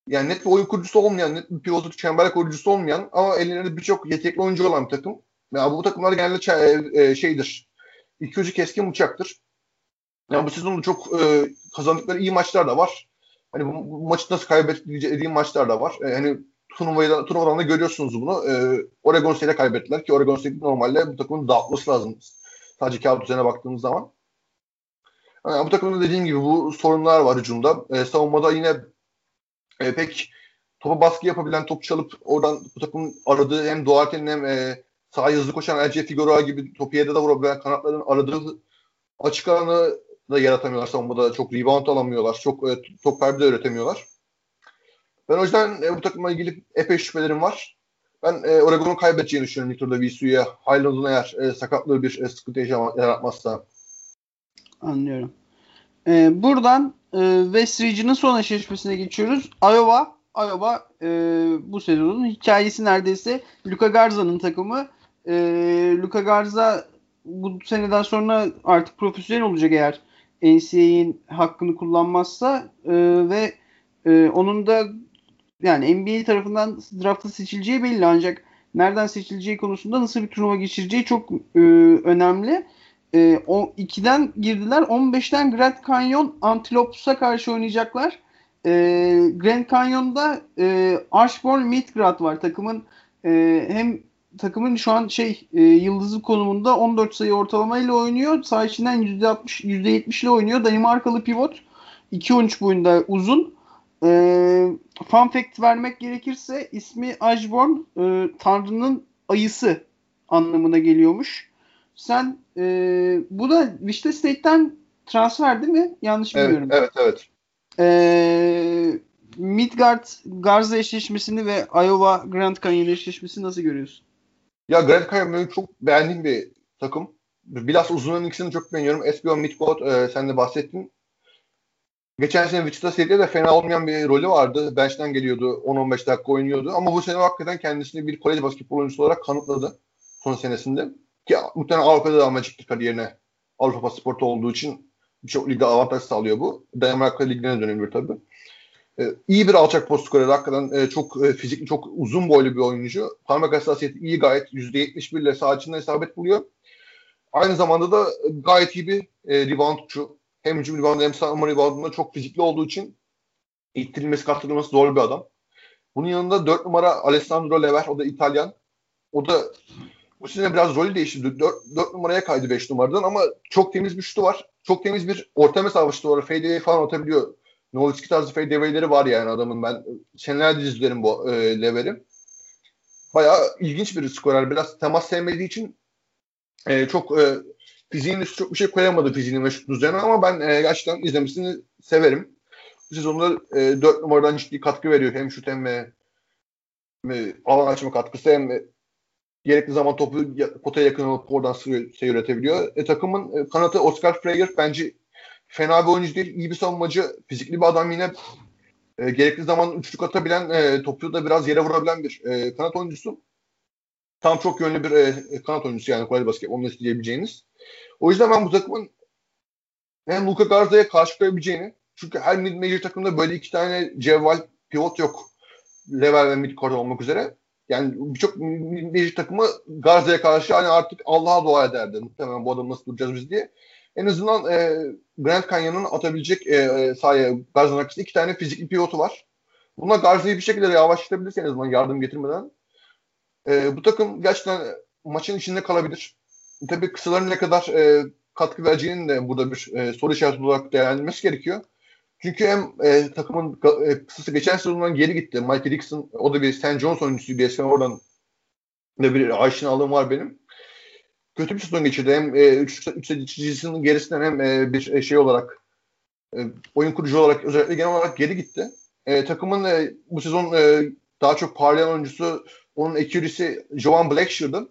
Yani net bir oyun kurucusu olmayan, net bir pivotluk çember kurucusu olmayan ama ellerinde birçok yetenekli oyuncu olan bir takım. Ya bu takımlar genelde e, e, şeydir. İki ucu keskin bıçaktır. Yani bu sezonda çok e, kazandıkları iyi maçlar da var. Hani bu, bu maçı nasıl kaybettiği maçlar da var. E, hani turnuvayı turnuvadan da görüyorsunuz bunu. E, Oregon State'e kaybettiler ki Oregon State normalde bu takımın dağıtması lazım. Sadece kağıt üzerine baktığımız zaman. Yani bu takımda dediğim gibi bu sorunlar var hücumda. E, savunmada yine e, pek topa baskı yapabilen, top çalıp oradan bu takımın aradığı hem Duarte'nin hem e, sağa hızlı koşan Elce Figueroa gibi topu yerde de vurabilen kanatların aradığı açık alanı da yaratamıyorlar. Savunmada çok rebound alamıyorlar. Çok e, top kaybı da üretemiyorlar. Ben o yüzden e, bu takımla ilgili epey şüphelerim var. Ben e, Oregon'u kaybedeceğini düşünüyorum ilk turda VCU'ya. Highland'ın eğer e, sakatlığı bir e, sıkıntı yaratmazsa. Anlıyorum. Ee, buradan e, West Region'ın son eşleşmesine geçiyoruz. Iowa. Iowa e, bu sezonun hikayesi neredeyse Luka Garza'nın takımı. E, Luka Garza bu seneden sonra artık profesyonel olacak eğer NCAA'in hakkını kullanmazsa e, ve e, onun da yani NBA tarafından draftı seçileceği belli ancak nereden seçileceği konusunda nasıl bir turnuva geçireceği çok e, önemli. E, o 2'den girdiler. 15'ten Grand Canyon Antilopes'a karşı oynayacaklar. E, Grand Canyon'da e, Archborn Midgrad var. Takımın e, hem takımın şu an şey e, yıldızı konumunda 14 sayı ortalamayla oynuyor. Sağ içinden %60 %70 ile oynuyor. Danimarkalı pivot 2-13 boyunda uzun. E, fun fact vermek gerekirse ismi Ashborn e, Tanrı'nın ayısı anlamına geliyormuş. Sen e, bu da Wichita State'ten transfer değil mi? Yanlış evet, bilmiyorum. Evet evet. E, Midgard Garza eşleşmesini ve Iowa Grand Canyon eşleşmesini nasıl görüyorsun? Ya Grand benim çok beğendiğim bir takım. Biraz uzunların ikisini çok beğeniyorum. SBO Midgard e, sen de bahsettin. Geçen sene Wichita State'de de fena olmayan bir rolü vardı. Bench'ten geliyordu. 10-15 dakika oynuyordu. Ama bu sene hakikaten kendisini bir kolej basketbol oyuncusu olarak kanıtladı. Son senesinde. Ki muhtemelen Avrupa'da devam edecektir kariyerine. Avrupa pasaportu olduğu için birçok ligde avantaj sağlıyor bu. Danimarka ligine dönebilir tabii. Ee, iyi bir alçak post skorer. Hakikaten e, çok e, fizikli, çok uzun boylu bir oyuncu. Parmak hassasiyeti iyi gayet. %71 ile sağ içinden isabet buluyor. Aynı zamanda da gayet iyi bir e, reboundçu. Hem hücum reboundu hem savunma reboundunda çok fizikli olduğu için ittirilmesi, kaptırılması zor bir adam. Bunun yanında 4 numara Alessandro Lever. O da İtalyan. O da bu sene biraz rolü değiştirdi. 4, 4 numaraya kaydı 5 numaradan ama çok temiz bir şutu var. Çok temiz bir orta mesafe şutu var. Fadeaway falan atabiliyor. Nowitzki tarzı fadeaway'leri var yani adamın. Ben senelerdir izlerim bu e, Lever'i. Bayağı ilginç bir skorer. Biraz temas sevmediği için e, çok e, fiziğin üstü çok bir şey koyamadı fiziğinin ve şutun üzerine ama ben e, gerçekten izlemesini severim. Bu sezonda e, 4 numaradan ciddi katkı veriyor. Hem şut hem e, alan açma katkısı hem e, gerekli zaman topu potaya yakın alıp oradan sayı üretebiliyor. E, takımın e, kanatı Oscar Freyer bence fena bir oyuncu değil. iyi bir savunmacı. Fizikli bir adam yine e, gerekli zaman üçlük atabilen, e, topu da biraz yere vurabilen bir e, kanat oyuncusu. Tam çok yönlü bir e, kanat oyuncusu yani kolej basket onu isteyebileceğiniz. O yüzden ben bu takımın hem Luka Garza'ya karşı koyabileceğini çünkü her mid major takımda böyle iki tane cevval pivot yok. Level ve midcourt olmak üzere. Yani birçok mid takımı Garza'ya karşı hani artık Allah'a dua ederdi. Muhtemelen bu adamı nasıl duracağız biz diye. En azından e, Grand Canyon'un atabilecek e, e sahaya Garza'nın arkasında iki tane fizikli pivotu var. Buna Garza'yı bir şekilde yavaşlatabilirse en azından yardım getirmeden. E, bu takım gerçekten maçın içinde kalabilir. Tabii kısaların ne kadar e, katkı vereceğinin de burada bir e, soru işareti olarak değerlendirilmesi gerekiyor. Çünkü hem e, takımın e, kısası geçen sezondan geri gitti. Mike Dixon o da bir St. John's oyuncusuydu. Eskiden oradan da bir aşinalığım var benim. Kötü bir sezon geçirdi. Hem 3 e, çizgisinin gerisinden hem e, bir e, şey olarak e, oyun kurucu olarak özellikle genel olarak geri gitti. E, takımın e, bu sezon e, daha çok parlayan oyuncusu onun ekürisi Jovan Blackshear'dı.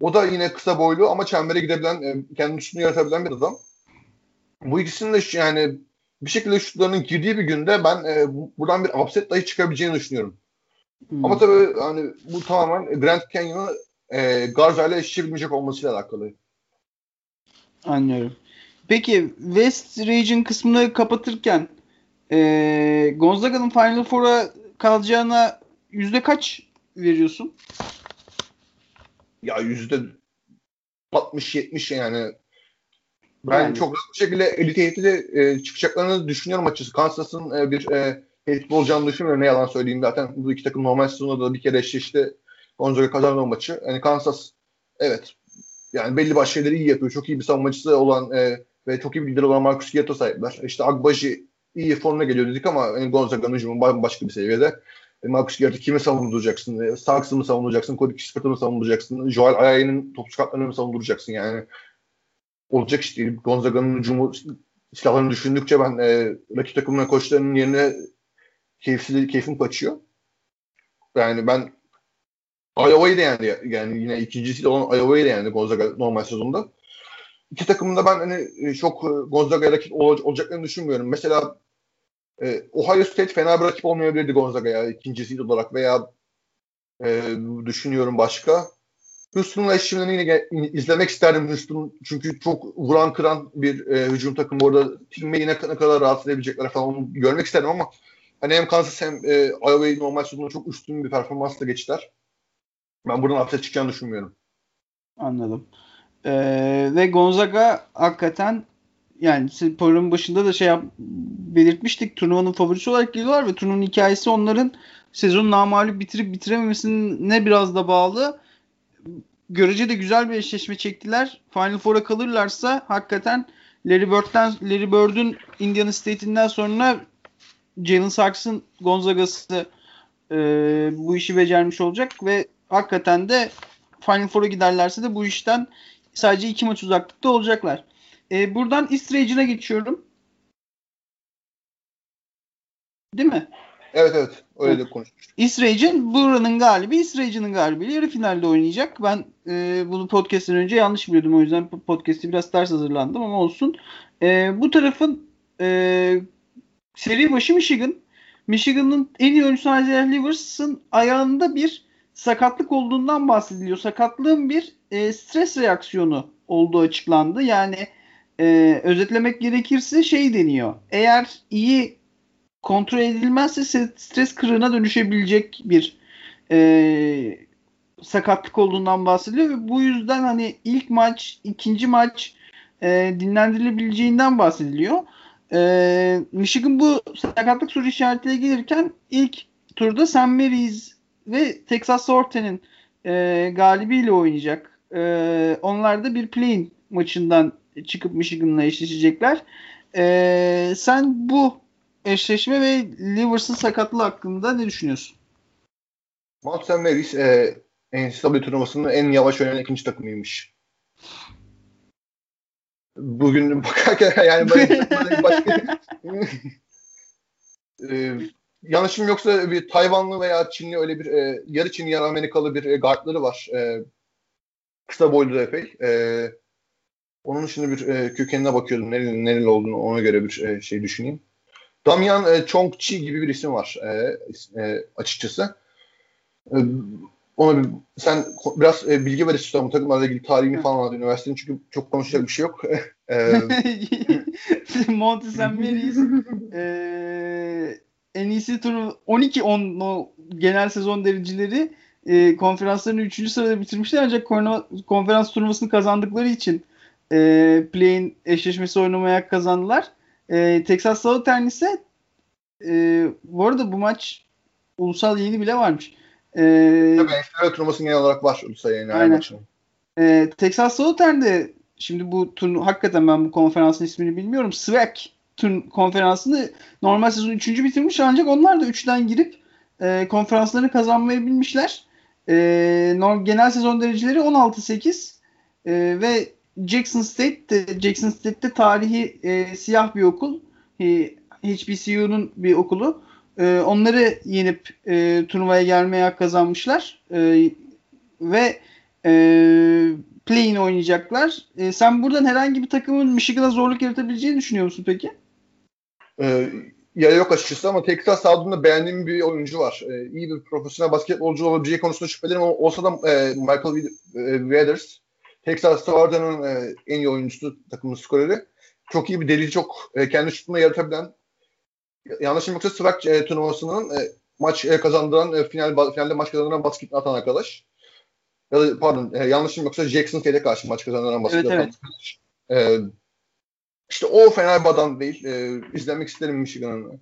O da yine kısa boylu ama çembere gidebilen, e, kendi üstünü yaratabilen bir adam. Bu ikisinin de yani bir şekilde şutlarının girdiği bir günde ben e, buradan bir upset dahi çıkabileceğini düşünüyorum. Hmm. Ama tabii hani bu tamamen Grand Canyon'ı e, Garza ile eşleşebilmeyecek olmasıyla alakalı. Anlıyorum. Peki West Region kısmını kapatırken e, Gonzaga'nın Final Four'a kalacağına yüzde kaç veriyorsun? Ya yüzde 60-70 yani ben yani. çok rahat bir şekilde elit heyeti e, çıkacaklarını düşünüyorum açıkçası. Kansas'ın e, bir e, heyetli olacağını düşünmüyorum. Ne yalan söyleyeyim zaten. Bu iki takım normal sezonda da bir kere eşleşti. Gonzaga kazandı o maçı. Yani Kansas evet yani belli başlı şeyleri iyi yapıyor. Çok iyi bir savunmacısı olan e, ve çok iyi bir lider olan Marcus Giatto sahipler. İşte Agbaji iyi formuna geliyor dedik ama yani Gonzaga'nın hücumu başka bir seviyede. E, Marcus Giatto kimi savunduracaksın? E, Starks'ı mı savunduracaksın? Cody Kispert'ı mı savunduracaksın? Joel Ayay'ın topçu katlarını mı savunduracaksın? Yani olacak iş değil. Gonzaga'nın hücumu silahlarını düşündükçe ben e, rakip takımına koçlarının yerine keyifli, keyfim kaçıyor. Yani ben Iowa'yı da yendi yani yine ikincisi olan Iowa'yı da yendi Gonzaga normal sezonda. İki takımında ben hani e, çok e, Gonzaga'ya rakip olacaklarını düşünmüyorum. Mesela e, Ohio State fena bir rakip olmayabilirdi Gonzaga'ya ikincisi olarak veya e, düşünüyorum başka. Houston'la eşleşmelerini yine izlemek isterdim Houston. Çünkü çok vuran kıran bir e, hücum takımı. Orada Timme'yi ne, ne kadar rahatsız edebilecekler falan onu görmek isterdim ama hani hem Kansas hem e, Iowa'yı normal sezonunda çok üstün bir performansla geçtiler. Ben buradan hapse çıkacağını düşünmüyorum. Anladım. Ee, ve Gonzaga hakikaten yani programın başında da şey yap, belirtmiştik turnuvanın favorisi olarak geliyorlar ve turnuvanın hikayesi onların sezonu namalup bitirip bitirememesine biraz da bağlı. Görece de güzel bir eşleşme çektiler. Final Four'a kalırlarsa hakikaten Larry Bird'den Larry Bird'ün Indiana State'inden sonra Jalen Sarks'ın Gonzaga'sı e, bu işi becermiş olacak ve hakikaten de Final Four'a giderlerse de bu işten sadece iki maç uzaklıkta olacaklar. E, buradan Region'a geçiyorum. Değil mi? Evet evet. Öyle de konuşmuştuk. Region buranın galibi Region'ın galibi yarı finalde oynayacak. Ben e, bunu podcast'ten önce yanlış biliyordum. O yüzden podcast'i biraz ters hazırlandım ama olsun. E, bu tarafın e, seri başı Michigan. Michigan'ın en iyi oyuncusu Isaiah Livers'ın ayağında bir sakatlık olduğundan bahsediliyor. Sakatlığın bir e, stres reaksiyonu olduğu açıklandı. Yani e, özetlemek gerekirse şey deniyor. Eğer iyi kontrol edilmezse stres kırığına dönüşebilecek bir e, sakatlık olduğundan bahsediliyor ve bu yüzden hani ilk maç, ikinci maç e, dinlendirilebileceğinden bahsediliyor. E, Michigan bu sakatlık soru işaretiyle gelirken ilk turda St. Mary's ve Texas Southern'in e, galibiyle oynayacak. E, onlar da bir play maçından çıkıp Michigan'la eşleşecekler. E, sen bu eşleşme ve Livers'ın sakatlığı hakkında ne düşünüyorsun? St. Mary's e, NCAA turnuvasının en yavaş oynayan ikinci takımıymış. Bugün bakarken yani başka e, yanlışım yoksa bir Tayvanlı veya Çinli öyle bir e, yarı Çinli yarı Amerikalı bir e, guardları var. E, kısa boylu da epey. E, onun şimdi bir e, kökenine bakıyordum. Nereli, nereli olduğunu ona göre bir e, şey düşüneyim. Damian e, Chongchi gibi bir isim var e, e, açıkçası. E, ona bir, sen biraz e, bilgi ver istiyorsan bu takımlarla ilgili tarihini falan anlat üniversitenin çünkü çok konuşacak bir şey yok. e, Monty St. Mary's e, en iyisi turu 12-10 o genel sezon dereceleri e, konferanslarını 3. sırada bitirmişler ancak konferans turnuvasını kazandıkları için e, play'in eşleşmesi oynamaya kazandılar. E, Texas Southern ise e, bu arada bu maç ulusal yayını bile varmış. E, Tabii NCAA turnuvasının genel olarak var ulusal yayını aynen. E, Texas Southern'de şimdi bu turnu hakikaten ben bu konferansın ismini bilmiyorum. SWAC turn konferansını normal sezon 3. bitirmiş ancak onlar da 3'ten girip e, konferanslarını kazanmayı bilmişler. E, genel sezon dereceleri 16-8 e, ve Jackson State de, Jackson State'te tarihi e, siyah bir okul. E, HBCU'nun bir okulu. E, onları yenip e, turnuvaya gelmeye hak kazanmışlar. E, ve e, play-in oynayacaklar. E, sen buradan herhangi bir takımın Michigan'a zorluk yaratabileceğini düşünüyor musun peki? Ee, ya yok açıkçası ama Texas sahasında beğendiğim bir oyuncu var. Ee, iyi bir profesyonel basketbolcu olabileceği konusunda şüphelerim olsa da e, Michael Waders Texas Southern'ın e, en iyi oyuncusu takımın skoreri. Çok iyi bir deli, çok e, kendi şutunu yaratabilen yanlışım yoksa Swag e, turnuvasının e, maç e, kazandıran e, final finalde maç kazandıran basket atan arkadaş. Ya da pardon e, yanlışım yoksa Jackson State'e karşı maç kazandıran basket evet, atan evet. arkadaş. E, işte o fena bir adam değil. E, izlemek isterim Michigan'ın.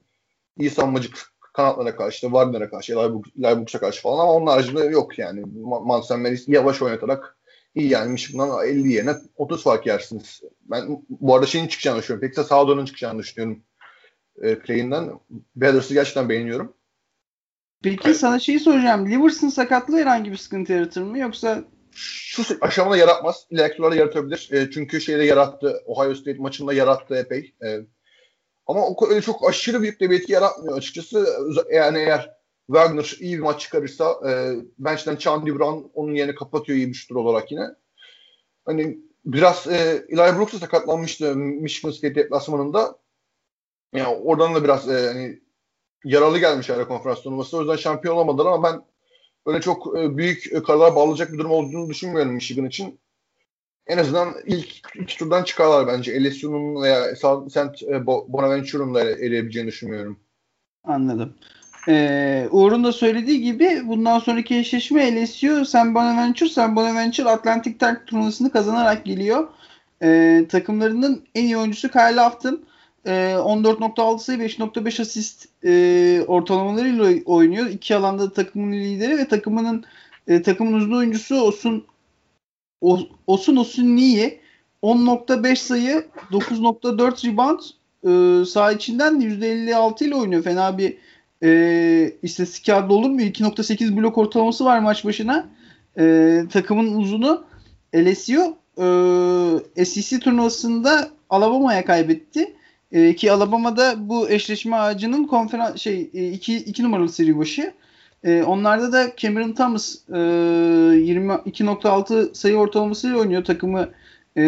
İyi savunmacık kanatlara karşı, Wagner'a karşı, Leibnitz'e karşı falan ama onun haricinde yok yani. Mansen Melis yavaş oynatarak iyi yani Michigan'dan 50 yerine 30 fark yersiniz. Ben bu arada şeyin çıkacağını düşünüyorum. De Sağdon'un çıkacağını düşünüyorum. E, play'inden. Baders'ı gerçekten beğeniyorum. Peki evet. sana şeyi soracağım. Livers'ın sakatlığı herhangi bir sıkıntı yaratır mı? Yoksa şu aşamada yaratmaz. İleriki yaratabilir. E, çünkü şeyde yarattı. Ohio State maçında yarattı epey. E, ama o öyle çok aşırı büyük de bir etki yaratmıyor açıkçası. Yani eğer Wagner iyi bir maç çıkarırsa e, bench'ten Chandy Brown onun yerini kapatıyor iyi bir olarak yine. Hani biraz e, Eli Brooks da sakatlanmıştı Michigan State deplasmanında. Yani oradan da biraz e, hani yaralı gelmiş ara konferans turnuvası. O yüzden şampiyon olamadılar ama ben öyle çok e, büyük e, kararlar bağlayacak bir durum olduğunu düşünmüyorum Michigan için. En azından ilk iki turdan çıkarlar bence. LSU'nun veya St. E, Bonaventure'un da eleyebileceğini düşünmüyorum. Anladım. Ee, Uğur'un da söylediği gibi bundan sonraki eşleşme LSU San Bonaventure, San Bonaventure Atlantic Tank turnuvasını kazanarak geliyor. Ee, takımlarının en iyi oyuncusu Kyle Afton. Ee, 14.6 sayı 5.5 asist e, ortalamalarıyla oynuyor. İki alanda takımın lideri ve takımının e, takımın uzun oyuncusu Osun Osun Osun Niye 10.5 sayı 9.4 rebound e, saha içinden %56 ile oynuyor. Fena bir e, istatistik kağıdı olur mu? 2.8 blok ortalaması var maç başına. E, takımın uzunu LSU e, SEC turnuvasında Alabama'ya kaybetti. E, ki Alabama'da bu eşleşme ağacının konferans şey 2 e, iki numaralı seri başı. E, onlarda da Cameron Thomas e, 22.6 sayı ortalamasıyla oynuyor. Takımı e,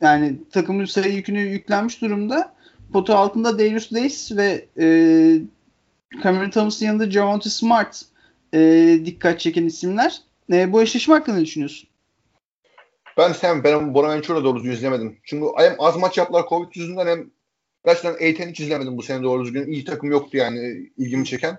yani takımın sayı yükünü yüklenmiş durumda. Pota altında Darius Dace ve e, Cameron Thomas'ın yanında Javonte Smart e, dikkat çeken isimler. E, bu eşleşme hakkında ne düşünüyorsun? Ben sen ben Bonaventure'da doğru düzgün izlemedim. Çünkü hem az maç yaptılar Covid yüzünden hem gerçekten A10 hiç izlemedim bu sene doğru düzgün. İyi takım yoktu yani ilgimi çeken.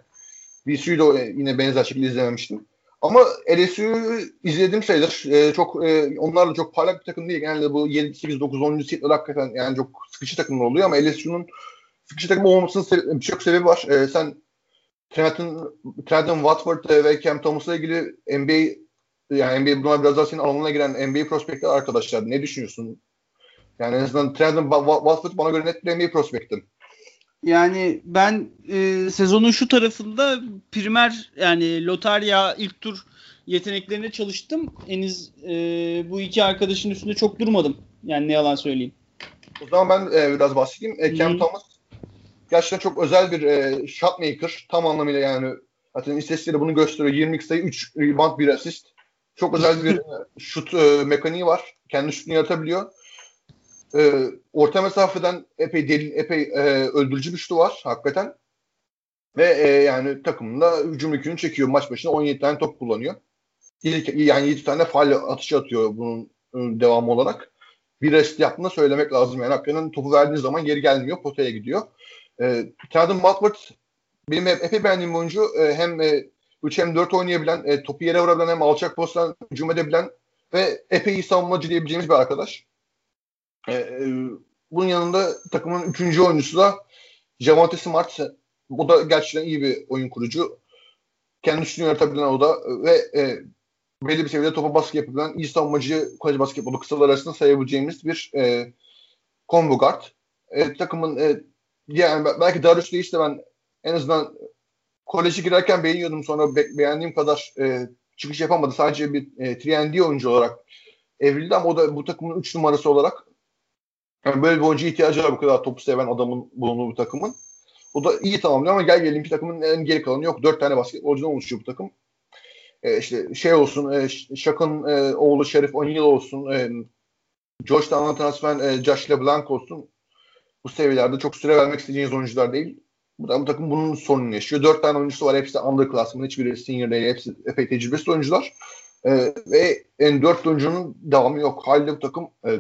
BCU'yu da yine benzer şekilde izlememiştim. Ama LSU'yu izledim sayılır. Ee, çok e, onlar da çok parlak bir takım değil. Genelde bu 7 8 9 10. seedler hakikaten yani çok sıkıcı takımlar oluyor ama LSU'nun sıkıcı takım olmasının birçok sebebi var. Ee, sen Trenton, Trenton Watford ve Cam Thomas'la ilgili NBA yani NBA buna biraz daha senin alanına giren NBA prospektler arkadaşlar ne düşünüyorsun? Yani en azından Trenton Watford bana göre net bir NBA prospekti. Yani ben e, sezonun şu tarafında primer yani lotarya ilk tur yeteneklerine çalıştım. Henüz e, bu iki arkadaşın üstünde çok durmadım. Yani ne yalan söyleyeyim. O zaman ben e, biraz bahsedeyim. E, Cam Thomas gerçekten çok özel bir e, shot maker. Tam anlamıyla yani zaten istatistikleri bunu gösteriyor. 20 sayı 3 rebound 1 asist. Çok özel bir şut e, mekaniği var. Kendi şutunu yaratabiliyor e, orta mesafeden epey derin, epey e, öldürücü bir şutu var hakikaten. Ve e, yani takımında hücum yükünü çekiyor. Maç başına 17 tane top kullanıyor. Yani 7 tane faal atışı atıyor bunun e, devamı olarak. Bir rest yaptığını söylemek lazım. Yani hakikaten topu verdiğiniz zaman geri gelmiyor. Potaya gidiyor. E, Tadın Watford benim epey beğendiğim oyuncu. E, hem e, 3 hem 4 oynayabilen, e, topu yere vurabilen hem alçak posttan hücum edebilen ve epey iyi savunmacı diyebileceğimiz bir arkadaş. E, e, bunun yanında takımın üçüncü oyuncusu da Javante Smart. O da gerçekten iyi bir oyun kurucu. Kendi üstünü yaratabilen o da ve e, belli bir seviyede topa baskı yapabilen iyi savunmacı kolej basketbolu kısalar arasında sayabileceğimiz bir e, combo guard. E, takımın e, yani belki Darius Lee'yi de ben en azından koleje girerken beğeniyordum sonra be- beğendiğim kadar e, çıkış yapamadı. Sadece bir e, 3 oyuncu olarak evrildi ama o da bu takımın 3 numarası olarak yani böyle bir oyuncu ihtiyacı var bu kadar topu seven adamın bulunduğu bir takımın. O da iyi tamamlıyor ama gel gelelim ki takımın en geri kalanı yok. Dört tane basketbolcudan oluşuyor bu takım. E, işte şey olsun, e, Şak'ın e, oğlu Şerif O'Neal olsun, e, Georgetown'a transfer e, Josh LeBlanc olsun. Bu seviyelerde çok süre vermek isteyeceğiniz oyuncular değil. Bu, takım bunun sorununu yaşıyor. Dört tane oyuncusu var. Hepsi de underclassmen. Hiçbiri senior değil. Hepsi epey tecrübesiz oyuncular. E, ve en dört oyuncunun devamı yok. Halde bu takım e,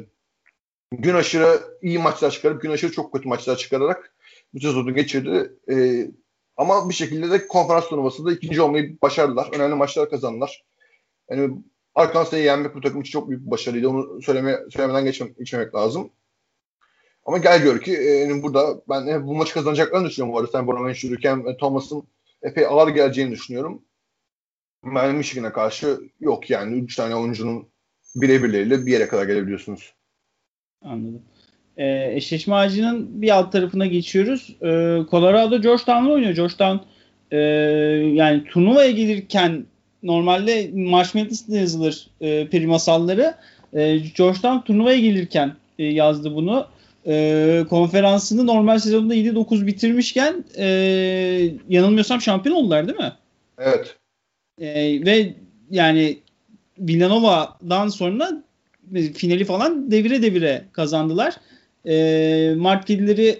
gün aşırı iyi maçlar çıkarıp gün aşırı çok kötü maçlar çıkararak bu sezonu geçirdi. E, ama bir şekilde de konferans turnuvasında ikinci olmayı başardılar. Önemli maçlar kazandılar. Yani Arkansas'ı yenmek bu takım için çok büyük bir başarıydı. Onu söyleme, söylemeden geçmem, geçmemek lazım. Ama gel gör ki e, burada ben e, bu maçı kazanacaklarını düşünüyorum bu arada. Sen Bonaventure, Cam e, Thomas'ın epey ağır geleceğini düşünüyorum. Ben Michigan'a karşı yok yani. Üç tane oyuncunun birebirleriyle bir yere kadar gelebiliyorsunuz. Anladım. E, eşleşme ağacının bir alt tarafına geçiyoruz. E, Colorado Georgetown'la oynuyor. Georgetown e, yani turnuvaya gelirken normalde March Madness'da yazılır e, peri masalları. E, Georgetown turnuvaya gelirken e, yazdı bunu. E, konferansını normal sezonda 7-9 bitirmişken e, yanılmıyorsam şampiyon oldular değil mi? Evet. E, ve yani Villanova'dan sonra finali falan devire devire kazandılar. E, Mart Kedileri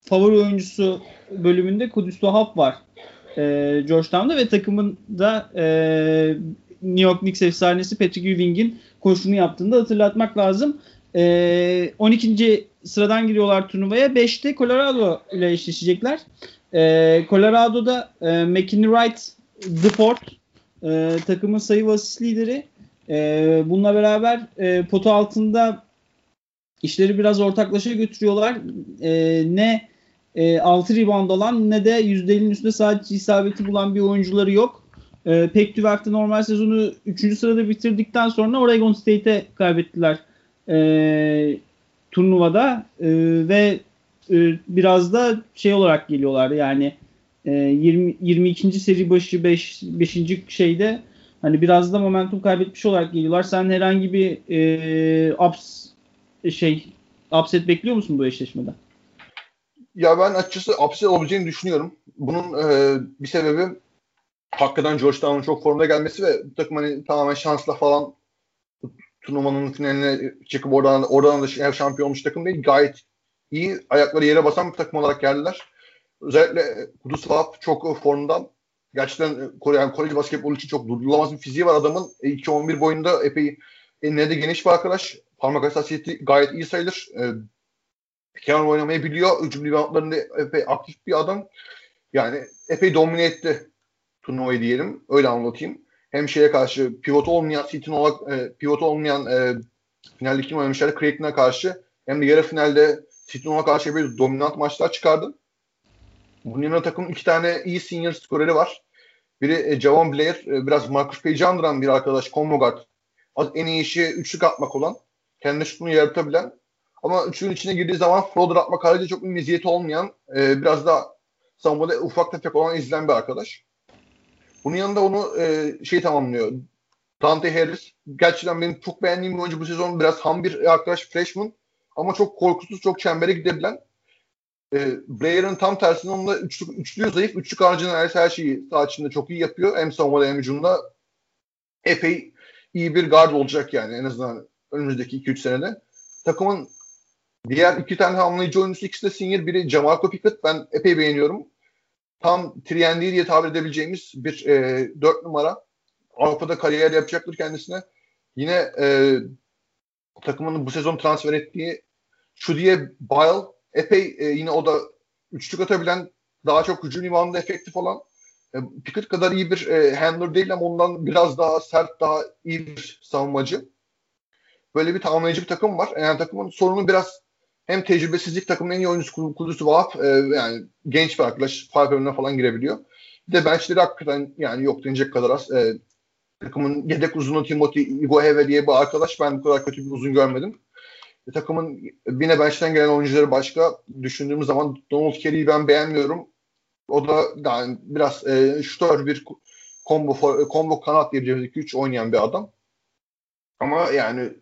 favori oyuncusu bölümünde Kudüs Tuhaf var e, Georgetown'da ve takımın da e, New York Knicks efsanesi Patrick Ewing'in koşunu yaptığını da hatırlatmak lazım. E, 12. sıradan giriyorlar turnuvaya. 5'te Colorado ile eşleşecekler. E, Colorado'da e, McKinney Wright, DeFord e, takımın sayı ve asist lideri. E, bununla beraber e, potu altında işleri biraz ortaklaşa götürüyorlar. E, ne e, 6 rebound alan ne de %50'nin üstünde sadece isabeti bulan bir oyuncuları yok. E, Pek Tüverk'te normal sezonu 3. sırada bitirdikten sonra Oregon State'e kaybettiler e, turnuvada e, ve e, biraz da şey olarak geliyorlar yani e, 20 22. seri başı 5 5. şeyde hani biraz da momentum kaybetmiş olarak geliyorlar. Sen herhangi bir e, ups şey upset bekliyor musun bu eşleşmeden? Ya ben açıkçası upset olabileceğini düşünüyorum. Bunun e, bir sebebi hakikaten Georgetown'un çok formda gelmesi ve takım hani tamamen şansla falan turnuvanın finaline çıkıp oradan oradan da şampiyon olmuş takım değil. Gayet iyi ayakları yere basan bir takım olarak geldiler. Özellikle Kudus çok formda. Gerçekten yani kolej basketbolu için çok durdurulamaz bir fiziği var adamın. 2-11 boyunda epey eline de geniş bir arkadaş. Parmak hassasiyeti gayet iyi sayılır. E, kenar oynamayı biliyor. Hücum reboundlarında epey aktif bir adam. Yani epey domine etti turnuvayı diyelim. Öyle anlatayım. Hem şeye karşı pivot olmayan Seaton olarak e, pivot olmayan e, finalde kim oynamışlar? Creighton'a karşı hem de yarı finalde Seaton'a karşı bir dominant maçlar çıkardı. Bunun yanında takımın iki tane iyi senior skoreri var. Biri e, Javon Blair, e, biraz Marcus Page'i andıran bir arkadaş, combo. En iyi işi üçlük atmak olan, kendi şutunu yaratabilen ama üçlüğün içine girdiği zaman floater atmak harici çok bir meziyeti olmayan, e, biraz da savunmada ufak tefek olan izlen bir arkadaş. Bunun yanında onu e, şey tamamlıyor. Dante Harris. Gerçekten benim çok beğendiğim bir oyuncu bu sezon. Biraz ham bir arkadaş freshman. Ama çok korkusuz, çok çembere gidebilen. E, Blair'ın tam tersine onunla üçlü, üçlü zayıf. Üçlük harcını her, her şeyi sağ içinde çok iyi yapıyor. Hem savunmada hem hücumda epey iyi bir guard olacak yani en azından önümüzdeki 2-3 senede. Takımın diğer iki tane hamlayıcı oyuncusu ikisi de senior. Biri Jamarco Pickett. Ben epey beğeniyorum tam Triendi'yi diye tabir edebileceğimiz bir e, dört numara. Avrupa'da kariyer yapacaktır kendisine. Yine e, takımının bu sezon transfer ettiği şu diye Bile epey e, yine o da üçlük atabilen daha çok hücum limanında efektif olan e, Pickett kadar iyi bir e, handler değil ama ondan biraz daha sert, daha iyi bir savunmacı. Böyle bir tamamlayıcı bir takım var. Yani takımın sorunu biraz hem tecrübesizlik takımın en iyi oyuncusu Kudusu Vahap e, yani genç bir arkadaş five önüne falan girebiliyor. Bir de benchleri hakikaten yani yok denecek kadar az. E, takımın yedek uzunu Timothy Igoheve diye bir arkadaş ben bu kadar kötü bir uzun görmedim. E, takımın yine bench'ten gelen oyuncuları başka. Düşündüğümüz zaman Donald Kelly'yi ben beğenmiyorum. O da yani biraz e, şutör bir combo, combo kanat diyebileceğimiz 2-3 oynayan bir adam. Ama yani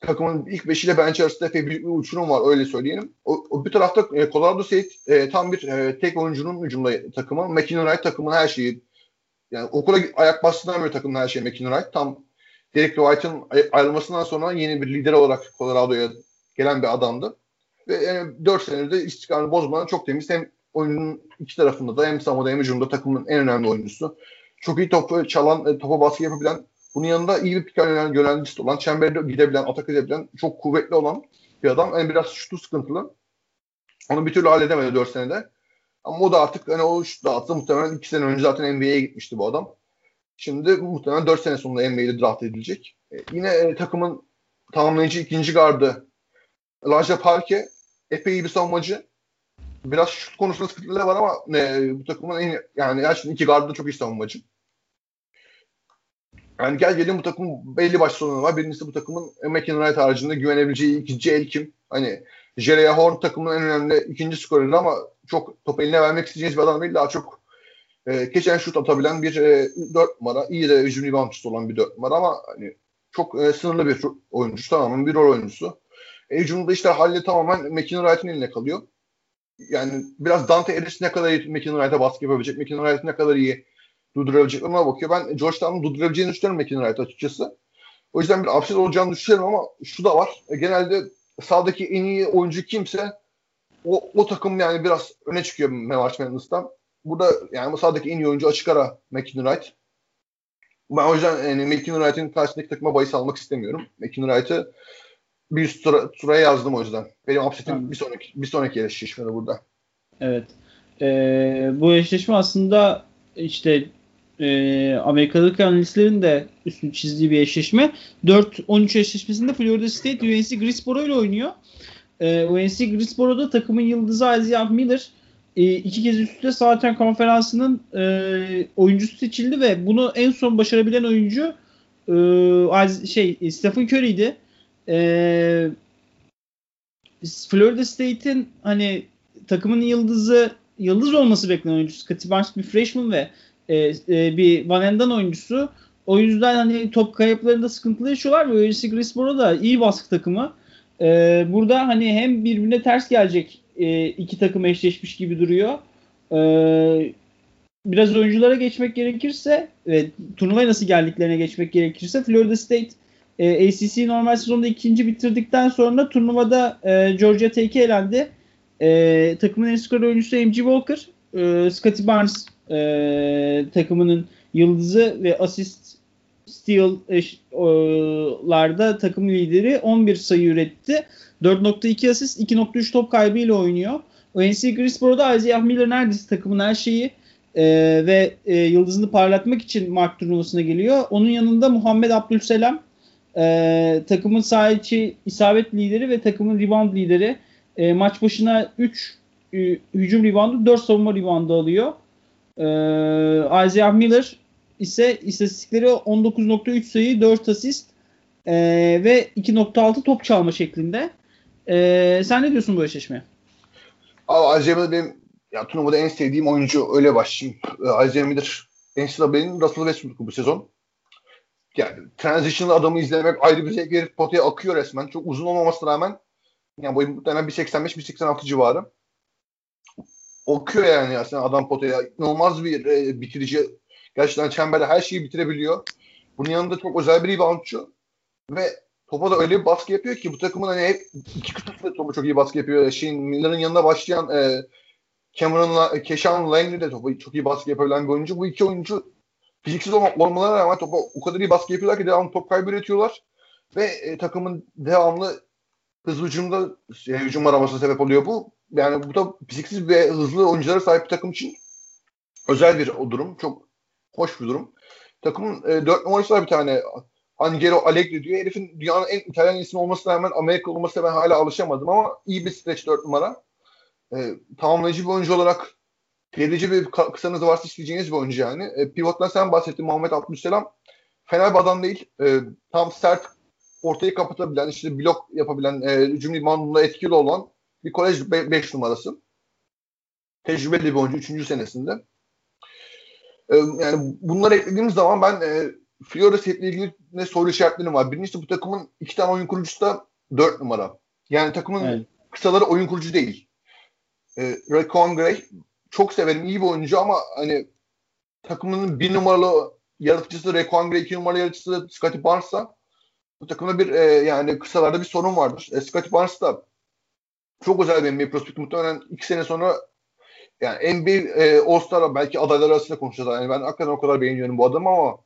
takımın ilk beşiyle bench arasında epey büyük bir uçurum var öyle söyleyelim. O, o bir tarafta e, Colorado State e, tam bir e, tek oyuncunun hücumda takımı. McKinnon Wright takımın her şeyi yani okula ayak bastığından beri takımın her şeyi McKinnon Wright. Tam Derek White'ın ayrılmasından sonra yeni bir lider olarak Colorado'ya gelen bir adamdı. Ve yani 4 senedir de istikrarını bozmadan çok temiz. Hem oyunun iki tarafında da hem savunmada hem hücumda takımın en önemli oyuncusu. Çok iyi topu çalan, e, topa baskı yapabilen bunun yanında iyi bir pikal yönelen, yönelicisi olan, çemberde gidebilen, atak edebilen, çok kuvvetli olan bir adam. Yani biraz şutu sıkıntılı. Onu bir türlü halledemedi 4 senede. Ama o da artık hani o şut dağıttı. Muhtemelen 2 sene önce zaten NBA'ye gitmişti bu adam. Şimdi muhtemelen 4 sene sonunda NBA'de draft edilecek. E, yine e, takımın tamamlayıcı ikinci gardı Elijah Parke epey iyi bir savunmacı. Biraz şut konusunda sıkıntıları var ama e, bu takımın en yani gerçekten iki gardı da çok iyi savunmacı. Yani gel gelin bu takımın belli başlı sorunları var. Birincisi bu takımın Wright haricinde güvenebileceği ikinci el kim? Hani Jereya Horn takımın en önemli ikinci skoreri ama çok top eline vermek isteyeceğiniz bir adam değil. Daha çok e, geçen şut atabilen bir e, dört numara. iyi de hücum reboundçısı olan bir dört numara ama hani çok e, sınırlı bir oyuncu. Tamamen bir rol oyuncusu. E, hücumda işte halle tamamen Wright'ın eline kalıyor. Yani biraz Dante Ellis ne kadar iyi Wright'a baskı yapabilecek, Wright ne kadar iyi durdurabilecek ona bakıyor. Ben Georgetown'un durdurabileceğini düşünüyorum McKinnon Wright açıkçası. O yüzden bir upset olacağını düşünüyorum ama şu da var. E, genelde sahadaki en iyi oyuncu kimse o, o takım yani biraz öne çıkıyor March Madness'tan. Burada yani bu sahadaki en iyi oyuncu açık ara McKinnon Wright. Ben o yüzden yani McKinnon Wright'in karşısındaki takıma bahis almak istemiyorum. McKinnon Wright'ı bir üst tura, turaya yazdım o yüzden. Benim upsetim bir sonraki bir sonraki şişmeni burada. Evet. E, bu eşleşme aslında işte e, Amerika'daki analistlerin de üstünü çizdiği bir eşleşme. 4-13 eşleşmesinde Florida State UNC Greensboro ile oynuyor. E, UNC Greensboro'da takımın yıldızı Isaiah Miller e, iki kez üst üste zaten konferansının e, oyuncusu seçildi ve bunu en son başarabilen oyuncu e, şey Stephen Curry'di. E, Florida State'in hani takımın yıldızı yıldız olması beklenen oyuncusu Scottie Barnes bir freshman ve e, e, bir Van Enden oyuncusu. O yüzden hani top kayıplarında sıkıntılı yaşıyorlar ve UNC Greensboro da iyi baskı takımı. E, burada hani hem birbirine ters gelecek e, iki takım eşleşmiş gibi duruyor. E, biraz oyunculara geçmek gerekirse ve turnuvaya nasıl geldiklerine geçmek gerekirse Florida State e, ACC normal sezonda ikinci bitirdikten sonra turnuvada e, Georgia Tech'e elendi. E, takımın en skor oyuncusu MG Walker, e, Scottie Barnes e, takımının yıldızı ve asist steal'larda takım lideri 11 sayı üretti. 4.2 asist, 2.3 top kaybı ile oynuyor. UNC Greensboro'da Isaiah Miller neredeyse takımın her şeyi e, ve e, yıldızını parlatmak için Mark turnuvasına geliyor. Onun yanında Muhammed Abdülselam e, takımın sahiçi isabet lideri ve takımın rebound lideri. E, maç başına 3 e, hücum reboundu, 4 savunma reboundu alıyor. E, Isaiah Miller ise istatistikleri 19.3 sayı, 4 asist e, ve 2.6 top çalma şeklinde. E, sen ne diyorsun bu eşleşmeye? Abi Isaiah Miller benim ya, turnuvada en sevdiğim oyuncu öyle başlayayım. E, Isaiah Miller NCAA'nin Russell Westbrook'u bu sezon. Yani transitional adamı izlemek ayrı bir zevk verip potaya akıyor resmen. Çok uzun olmamasına rağmen yani boyu muhtemelen 1.85-1.86 civarı. Okuyor yani aslında adam potaya. İnanılmaz bir e, bitirici. Gerçekten çemberde her şeyi bitirebiliyor. Bunun yanında çok özel bir reboundçu. Ve topa da öyle bir baskı yapıyor ki bu takımın hani hep iki kıtlıkla topa çok iyi baskı yapıyor. Şeyin Miller'ın yanında başlayan e, Cameron Keşan Langley de topa çok iyi baskı yapabilen bir oyuncu. Bu iki oyuncu fiziksiz olmalarına rağmen topa o kadar iyi baskı yapıyorlar ki devamlı top kaybı üretiyorlar. Ve e, takımın devamlı hızlı hücumda e, hücum aramasına sebep oluyor bu. Yani bu da fiziksiz ve hızlı oyunculara sahip bir takım için özel bir o durum. Çok hoş bir durum. Takımın e, 4 numarası var bir tane. Angelo Allegri diyor. Herifin dünyanın en İtalyan ismi olmasına rağmen Amerika olmasına ben hala alışamadım ama iyi bir stretch 4 numara. E, tamamlayıcı bir oyuncu olarak Gerici bir kısanız varsa isteyeceğiniz bir oyuncu yani. E, pivottan sen bahsettin Muhammed Abdülselam. Fena bir adam değil. E, tam sert ortayı kapatabilen, işte blok yapabilen, e, hücum limanında etkili olan bir kolej 5 numarası. Tecrübeli bir oyuncu 3. senesinde. E, yani bunları eklediğimiz zaman ben e, Florida State'le ilgili ne soru işaretlerim var. Birincisi bu takımın iki tane oyun kurucusu da 4 numara. Yani takımın evet. kısaları oyun kurucu değil. E, Raquan Gray çok severim. iyi bir oyuncu ama hani takımının bir numaralı yaratıcısı Requan Gray, iki numaralı yaratıcısı Scottie Barnes'sa bu takımda bir e, yani kısalarda bir sorun vardır. E, Scottie Barnes da çok özel bir NBA prospekt. Muhtemelen iki sene sonra yani NBA e, All-Star belki adaylar arasında konuşacağız. Yani ben hakikaten o kadar beğeniyorum bu adamı ama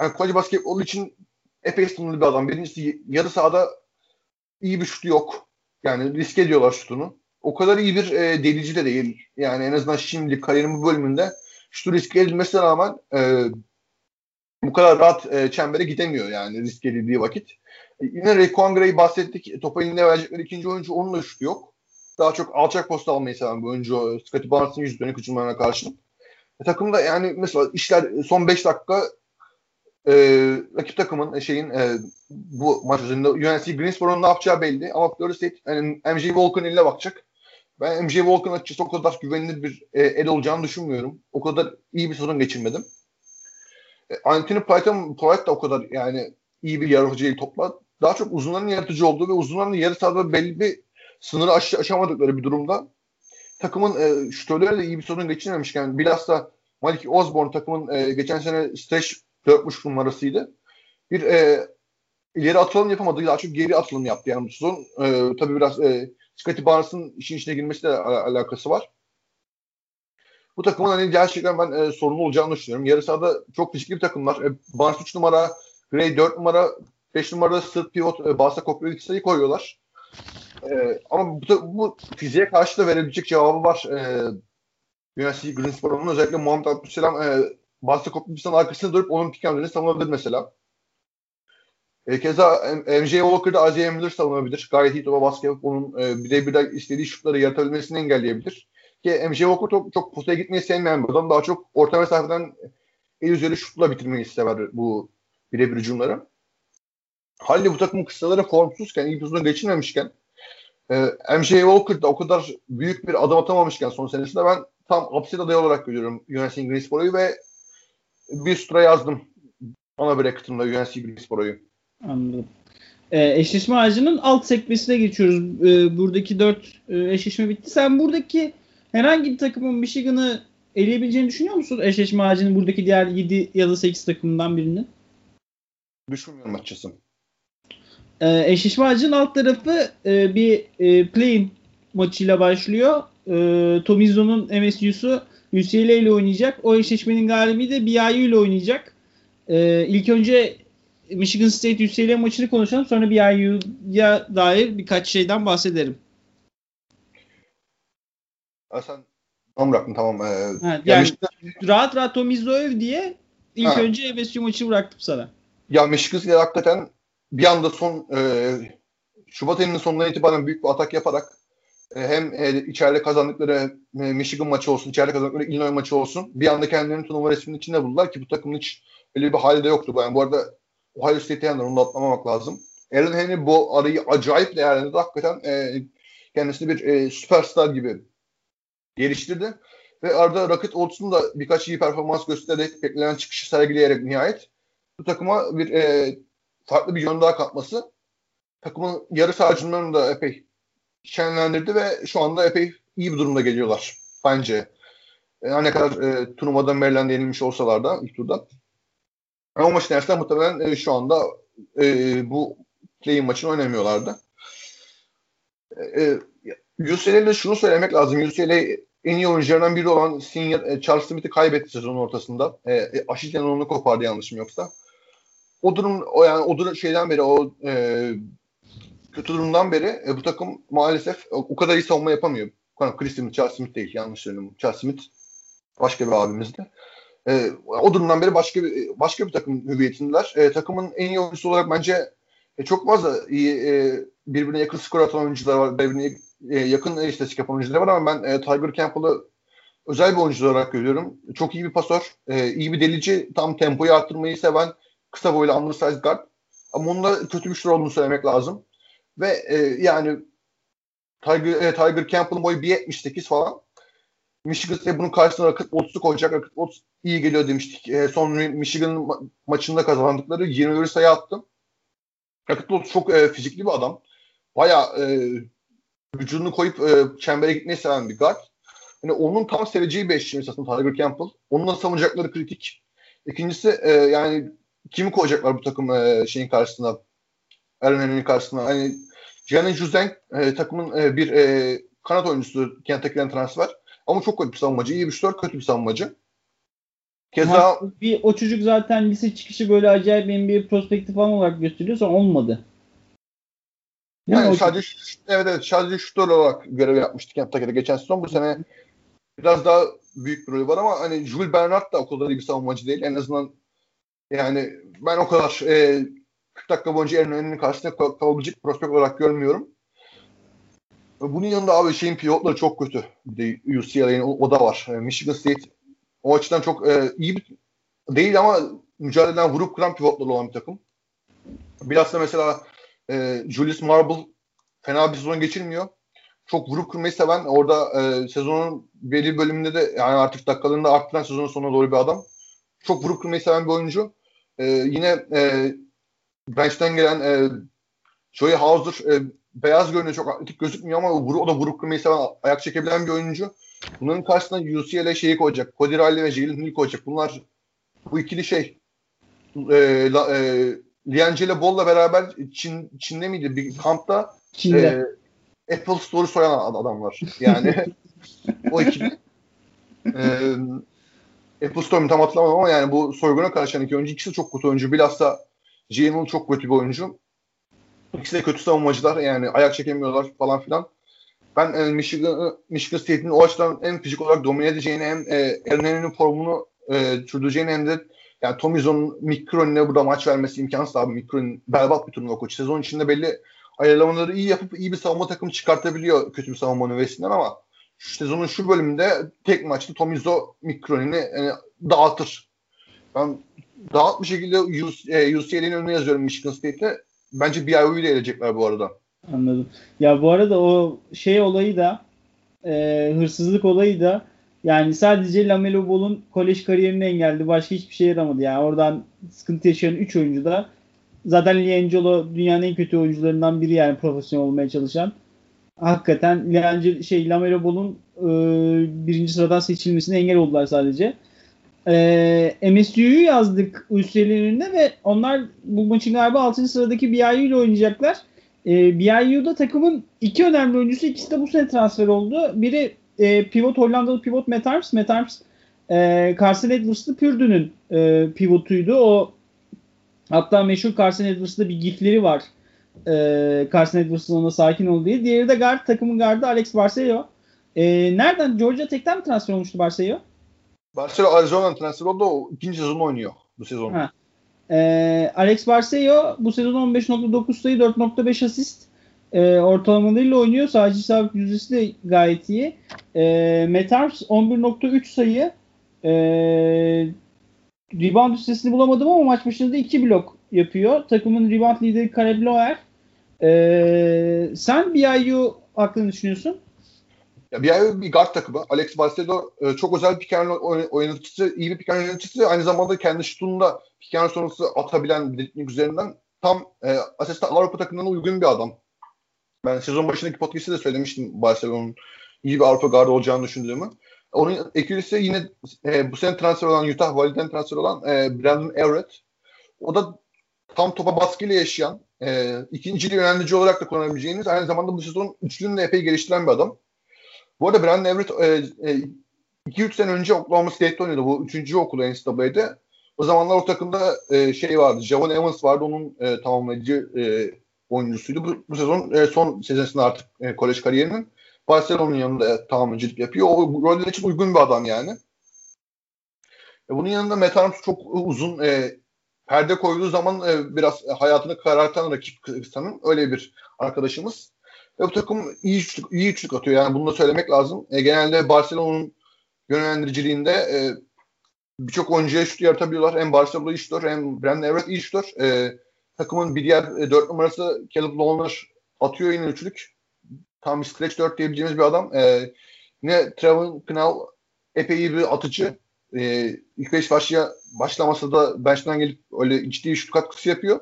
yani kolej basketbolu için epey sınırlı bir adam. Birincisi yarı sahada iyi bir şutu yok. Yani risk ediyorlar şutunu o kadar iyi bir e, delici de değil. Yani en azından şimdi kariyerin bu bölümünde şu riske edilmesine rağmen e, bu kadar rahat e, çembere gidemiyor yani risk edildiği vakit. E, yine Rayquan Gray bahsettik. Topa eline verecekleri ikinci oyuncu onun da şutu yok. Daha çok alçak posta almayı seven bir oyuncu. Scottie Barnes'ın yüz dönük hücumlarına karşı. E, takımda yani mesela işler son 5 dakika e, rakip takımın e, şeyin e, bu maç üzerinde UNC Greensboro'nun ne yapacağı belli ama Florida State yani MJ Walker'ın eline bakacak. Ben MJ Walker'ın açıkçası o kadar güvenilir bir e, el olacağını düşünmüyorum. O kadar iyi bir sezon geçirmedim. Anthony Payton, Polite da o kadar yani iyi bir yaratıcı değil topla. Daha çok uzunların yaratıcı olduğu ve uzunların yarı sahada belli bir sınırı aş- aşamadıkları bir durumda takımın e, şutörleri de iyi bir sezon geçirmemişken bilhassa Malik Osborne takımın e, geçen sene stretch 4.5 numarasıydı. Bir e, ileri atılım yapamadı. Daha çok geri atılım yaptı yani bu sezon. E, tabii biraz e, Scottie Barnes'ın işin içine girmesiyle al- alakası var. Bu takımın hani gerçekten ben e, sorunlu olacağını düşünüyorum. Yarı sahada çok fizikli bir takımlar. E, Barnes 3 numara, Gray 4 numara, 5 numarada sırt pivot, e, Barnes'a kopya sayı koyuyorlar. E, ama bu, bu fiziğe karşı da verebilecek cevabı var. E, UNC Greenspor'un özellikle Muhammed Abdülselam e, Boston Kopmis'in arkasında durup onun pick and savunabilir mesela. E, keza MJ Walker'da Isaiah Miller savunabilir. Gayet iyi topa baskı yapıp onun e, birebir istediği şutları yaratabilmesini engelleyebilir. Ki MJ Walker çok, çok potaya gitmeyi sevmeyen bir adam. Daha çok orta mesafeden el üzeri şutla bitirmeyi sever bu birebir hücumları. Halde bu takım kısaları formsuzken, ilk uzun geçirmemişken e, MJ Walker da o kadar büyük bir adım atamamışken son senesinde ben tam upset adayı olarak görüyorum UNC Greensboro'yu ve bir süre yazdım ana bracket'ımda UNC Greensboro'yu. Anladım. E, eşleşme ağacının alt sekmesine geçiyoruz. E, buradaki dört e, eşleşme bitti. Sen buradaki herhangi bir takımın Michigan'ı eleyebileceğini düşünüyor musun? Eşleşme ağacının buradaki diğer 7 ya da 8 takımından birinin. Düşünmüyorum açıkçası. E, eşleşme ağacının alt tarafı e, bir e, play maçıyla başlıyor. E, Tom Izzo'nun MSU'su UCLA ile oynayacak. O eşleşmenin galibi de BYU ile oynayacak. E, ilk önce Michigan State UCLA maçını konuşalım. Sonra BYU'ya dair birkaç şeyden bahsederim. Sen tamam bıraktın tamam. Ee, ha, yani Michigan... rahat rahat Tom diye ilk ha. önce MSU maçı bıraktım sana. Ya Michigan State hakikaten bir anda son e, Şubat ayının sonuna itibaren büyük bir atak yaparak e, hem e, içeride kazandıkları e, Michigan maçı olsun, içeride kazandıkları Illinois maçı olsun bir anda kendilerini turnuva resminin içinde buldular ki bu takımın hiç öyle bir hali de yoktu. Yani bu arada Ohio State'e yanlar onu da atlamamak lazım. Aaron Henry bu arayı acayip değerlendirdi. Hakikaten e, kendisini bir e, süperstar gibi geliştirdi. Ve arada Rocket Olds'un da birkaç iyi performans göstererek beklenen çıkışı sergileyerek nihayet bu takıma bir e, farklı bir yön daha katması takımın yarı sahacınlarını da epey şenlendirdi ve şu anda epey iyi bir durumda geliyorlar bence. E, ne kadar e, turnuvada Maryland'e yenilmiş olsalar da ilk turda. Ama maçın dersler muhtemelen e, şu anda e, bu play maçını oynamıyorlardı. E, UCLA'de şunu söylemek lazım. UCLA en iyi oyuncularından biri olan senior Charles Smith'i kaybetti sezonun ortasında. E, e, Aşil tendonunu kopardı yanlışım yoksa. O durum o yani o durum şeyden beri o e, kötü durumdan beri e, bu takım maalesef o, o kadar iyi savunma yapamıyor. Chris Smith, Charles Smith değil yanlış söylüyorum. Charles Smith başka bir abimizdi. E, o durumdan beri başka bir başka bir takım hüviyetindeler. E, takımın en iyi oyuncusu olarak bence e, çok fazla iyi e, birbirine yakın skor atan oyuncular var. Birbirine e, yakın istatistik yapan oyuncular var ama ben e, Tiger Campbell'ı özel bir oyuncu olarak görüyorum. Çok iyi bir pasör, e, iyi bir delici, tam tempoyu arttırmayı seven, kısa boylu undersized guard. Ama onda kötü bir şey olduğunu söylemek lazım. Ve e, yani Tiger, e, Tiger Campbell'ın boyu 1.78 falan. Michigan State bunun karşısına Rocket Watts'u koyacak. Rocket Watts iyi geliyor demiştik. E, son Michigan ma- maçında kazandıkları 21 sayı attı. Rocket Watts çok e, fizikli bir adam. Baya e, vücudunu koyup e, çembere gitmeyi seven bir guard. Yani onun tam seveceği bir eşleşmesi aslında Tiger Campbell. Onunla savunacakları kritik. İkincisi e, yani kimi koyacaklar bu takım e, şeyin karşısına? Aaron karşısına. Hani Gianni Juzeng e, takımın e, bir e, kanat oyuncusu Kentucky'den transfer. Ama çok kötü bir savunmacı. İyi bir şutör, kötü bir savunmacı. Keza bir o çocuk zaten lise çıkışı böyle acayip bir prospektif falan olarak gösteriliyorsa olmadı. Yani o sadece evet evet sadece şutör olarak görev yapmıştık Kentucky'de geçen sezon. Bu sene biraz daha büyük bir rolü var ama hani Jules Bernard da o kadar iyi bir savunmacı değil. En azından yani ben o kadar e, 40 dakika boyunca Aaron Henry'nin karşısında kalabilecek prospekt olarak görmüyorum. Bunun yanında abi şeyin pilotları çok kötü. UCLA'nin o, o da var. Yani Michigan State o açıdan çok e, iyi bir değil ama mücadeleden vurup kıran pivotları olan bir takım. Biraz da mesela e, Julius Marble fena bir sezon geçirmiyor. Çok vurup kırmayı seven orada e, sezonun belli bölümünde de yani artık dakikalarını da arttıran sezonun sonuna doğru bir adam. Çok vurup kırmayı seven bir oyuncu. E, yine e, bench'ten gelen e, Joey Hauser e, beyaz görünüyor çok atletik gözükmüyor ama vuru, o da vurup kırmayı seven ayak çekebilen bir oyuncu. Bunların karşısına UCLA şeyi koyacak. Cody Riley ve Jalen Hill koyacak. Bunlar bu ikili şey e, la, e, Liangelo Ball'la beraber Çin, Çin'de miydi? Bir kampta Çin'de. E, Apple Store'u soyan adamlar. Yani o ikili. E, Apple Store'u tam hatırlamadım ama yani bu soyguna karşı iki oyuncu ikisi çok kötü oyuncu. Bilhassa Jalen çok kötü bir oyuncu. İkisi de kötü savunmacılar yani ayak çekemiyorlar falan filan. ben e, Michigan, Michigan State'in o açıdan hem fizik olarak domine edeceğini hem e, Ernen'in formunu e, sürdüreceğini hem de yani Tom Izzo'nun Mick Cronin'e burada maç vermesi imkansız abi. Mick Cronin berbat bir turnuva koçu. Sezon içinde belli ayarlamaları iyi yapıp iyi bir savunma takımı çıkartabiliyor kötü bir savunma nüvesinden ama şu sezonun şu bölümünde tek maçta Tom Izzo Mick Cronin'i yani dağıtır. Ben dağıt bir şekilde UCLA'nin e, önüne yazıyorum Michigan State'te. Bence BYU'yu da elecekler bu arada. Anladım. Ya bu arada o şey olayı da e, hırsızlık olayı da yani sadece Lamelo Ball'un kolej kariyerini engelledi. Başka hiçbir şey yaramadı. Yani oradan sıkıntı yaşayan 3 oyuncu da zaten Liangelo dünyanın en kötü oyuncularından biri yani profesyonel olmaya çalışan. Hakikaten Liangelo şey Lamelo Ball'un e, birinci sıradan seçilmesine engel oldular sadece. E, MSU'yu yazdık önünde ve onlar bu maçın galiba 6. sıradaki BYU ile oynayacaklar. E, BYU'da takımın iki önemli oyuncusu ikisi de bu sene transfer oldu. Biri e, pivot Hollandalı pivot. Matt Arms e, Carson Edwards'lı Pürdu'nun e, pivotuydu. O hatta meşhur Carson Edwards'da bir gifleri var. E, Carson Edwards'ın ona sakin ol diye. Diğeri de guard takımın gardı Alex Barcelo. E, nereden? Georgia Tech'ten mi transfer olmuştu Barcelo? Barcelo Arizona'dan transfer oldu. O ikinci sezonu oynuyor bu sezon. Ha. E, Alex Barcelo bu sezon 15.9 sayı 4.5 asist e, ortalamalarıyla oynuyor. Sadece isabet yüzdesi de gayet iyi. E, Metars 11.3 sayı e, rebound üstesini bulamadım ama maç başında 2 blok yapıyor. Takımın rebound lideri Caleb Loer. E, sen BYU hakkında düşünüyorsun? Ya BYU bir guard takımı. Alex Barcelo e, çok özel pick oynatıcısı, iyi bir pick yöneticisi. Aynı zamanda kendi şutunda pick sonrası atabilen bir üzerinden tam e, asistan Avrupa takımına uygun bir adam. Ben sezon başındaki podcast'te de söylemiştim Barcelona'nın iyi bir Avrupa gardı olacağını düşündüğümü. Onun ekürisi yine e, bu sene transfer olan Utah Valley'den transfer olan e, Brandon Everett. O da tam topa baskıyla yaşayan, e, ikincili yönlendirici olarak da kullanabileceğiniz, aynı zamanda bu sezon üçlüğünü de epey geliştiren bir adam. Bu arada Brandon Everett 2-3 e, e, sene önce Oklahoma State'de oynuyordu. Bu üçüncü okulu NCAA'de. O zamanlar o takımda e, şey vardı, Javon Evans vardı. Onun e, tamamlayıcı e, oyuncusuydu. Bu, bu sezon e, son sezonunda artık e, kolej kariyerinin Barcelona'nın yanında e, tamamlayıcılık yapıyor. O roller için uygun bir adam yani. E, bunun yanında Metarms çok uzun e, perde koyduğu zaman e, biraz hayatını karartan rakip kısanın öyle bir arkadaşımız. Ve bu takım iyi üçlük, iyi üçlük atıyor. Yani bunu da söylemek lazım. E, genelde Barcelona'nın yönlendiriciliğinde e, birçok oyuncuya şut yaratabiliyorlar. Hem Barcelona iyi şutör hem Brandon Everett iyi şutör. E, takımın bir diğer e, 4 numarası Caleb Lawler atıyor yine üçlük. Tam stretch 4 diyebileceğimiz bir adam. E, yine Trevor Knell epey iyi bir atıcı. E, ilk beş başlaya, başlaması da bench'ten gelip öyle ciddi şut katkısı yapıyor.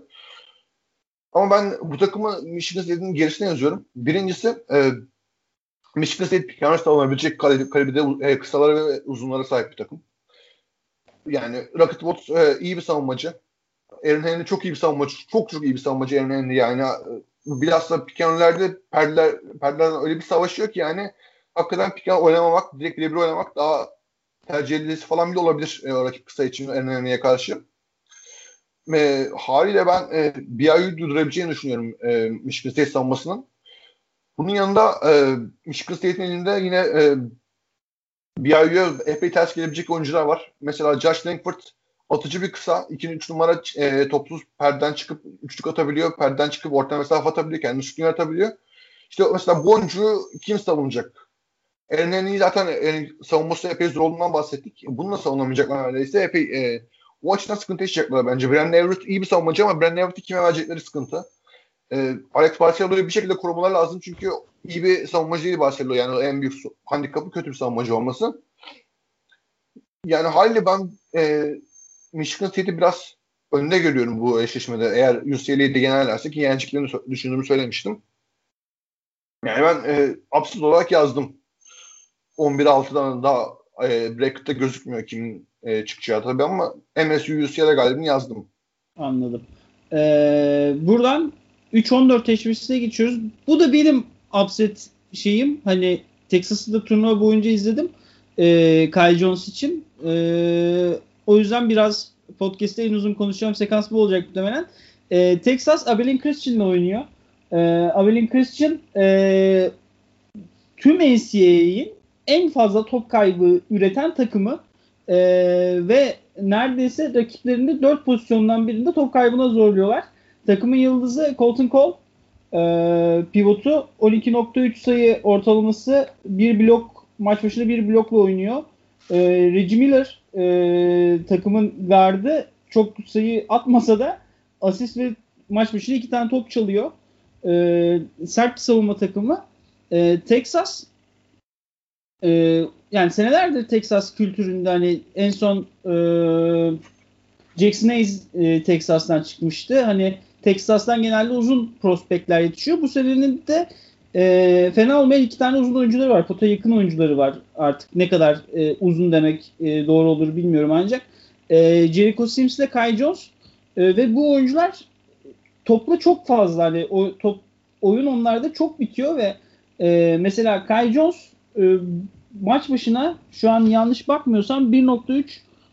Ama ben bu takımı Michigan State'in gerisine yazıyorum. Birincisi e, Michigan State Picanos alınabilecek kalibrede e, kısalara ve uzunlara sahip bir takım. Yani Rocket Watts e, iyi bir savunmacı. Aaron Henry çok iyi bir savunmacı. Çok çok iyi bir savunmacı Aaron Henry yani. Bilhassa pikenlerde perdeler, perdelerden öyle bir savaşıyor ki yani hakikaten piken oynamamak, direkt birebir oynamak daha tercih edilisi falan bile olabilir e, rakip kısa için Aaron Henry'e karşı. E, haliyle ben e, BYU'yu durdurabileceğini düşünüyorum e, Michigan State savunmasının. Bunun yanında e, Michigan State'in elinde yine e, BYU'ya epey ters gelebilecek oyuncular var. Mesela Josh Langford atıcı bir kısa. 2-3 numara e, topsuz perden çıkıp üçlük atabiliyor. Perden çıkıp orta mesafe atabiliyor. Kendi şutunu atabiliyor. İşte mesela bu oyuncuyu kim savunacak? Ernen'i zaten yani savunması epey zor olduğundan bahsettik. Bununla savunamayacaklar neredeyse. Epey e, o açıdan sıkıntı yaşayacaklar bence. Brandon Everett iyi bir savunmacı ama Brandon Everett'i kime verecekleri sıkıntı. E, Alex Barcelo'yu bir şekilde korumalar lazım çünkü iyi bir savunmacı değil Barcelona. Yani en büyük handikapı kötü bir savunmacı olması. Yani haliyle ben e, Michigan State'i biraz önde görüyorum bu eşleşmede. Eğer UCLA'yı de yenerlerse ki yeneceklerini düşündüğümü söylemiştim. Yani ben e, absürt olarak yazdım. 11-6'dan daha e, bracket'ta gözükmüyor kimin e, çıkacağı tabii ama MSU UCLA galibini yazdım. Anladım. Ee, buradan 3-14 teşvisine geçiyoruz. Bu da benim upset şeyim. Hani Texas'ı da turnuva boyunca izledim. Ee, Kyle Jones için. Ee, o yüzden biraz podcast'te en uzun konuşacağım sekans bu olacak muhtemelen. E, Texas Abilene Christian'la oynuyor. E, Abilene Christian e, tüm NCAA'in en fazla top kaybı üreten takımı e, ve neredeyse rakiplerinde 4 pozisyondan birinde top kaybına zorluyorlar. Takımın yıldızı Colton Cole e, pivotu 12.3 sayı ortalaması bir blok maç başına bir blokla oynuyor. E, Reggie Miller e, takımın gardı çok sayı atmasa da asist ve maç başına iki tane top çalıyor. E, sert bir savunma takımı. E, Texas e, yani senelerdir Texas kültüründe hani en son e, Jackson Hayes e, Texas'tan çıkmıştı. Hani Texas'tan genelde uzun prospektler yetişiyor. Bu senenin de e, fena olmayan iki tane uzun oyuncuları var. Pota yakın oyuncuları var artık. Ne kadar e, uzun demek e, doğru olur bilmiyorum ancak. E, Jericho Sims ile Kai Jones e, ve bu oyuncular topla çok fazla. Hani o top oyun onlarda çok bitiyor ve e, mesela Kai Jones e, maç başına şu an yanlış bakmıyorsam 1.3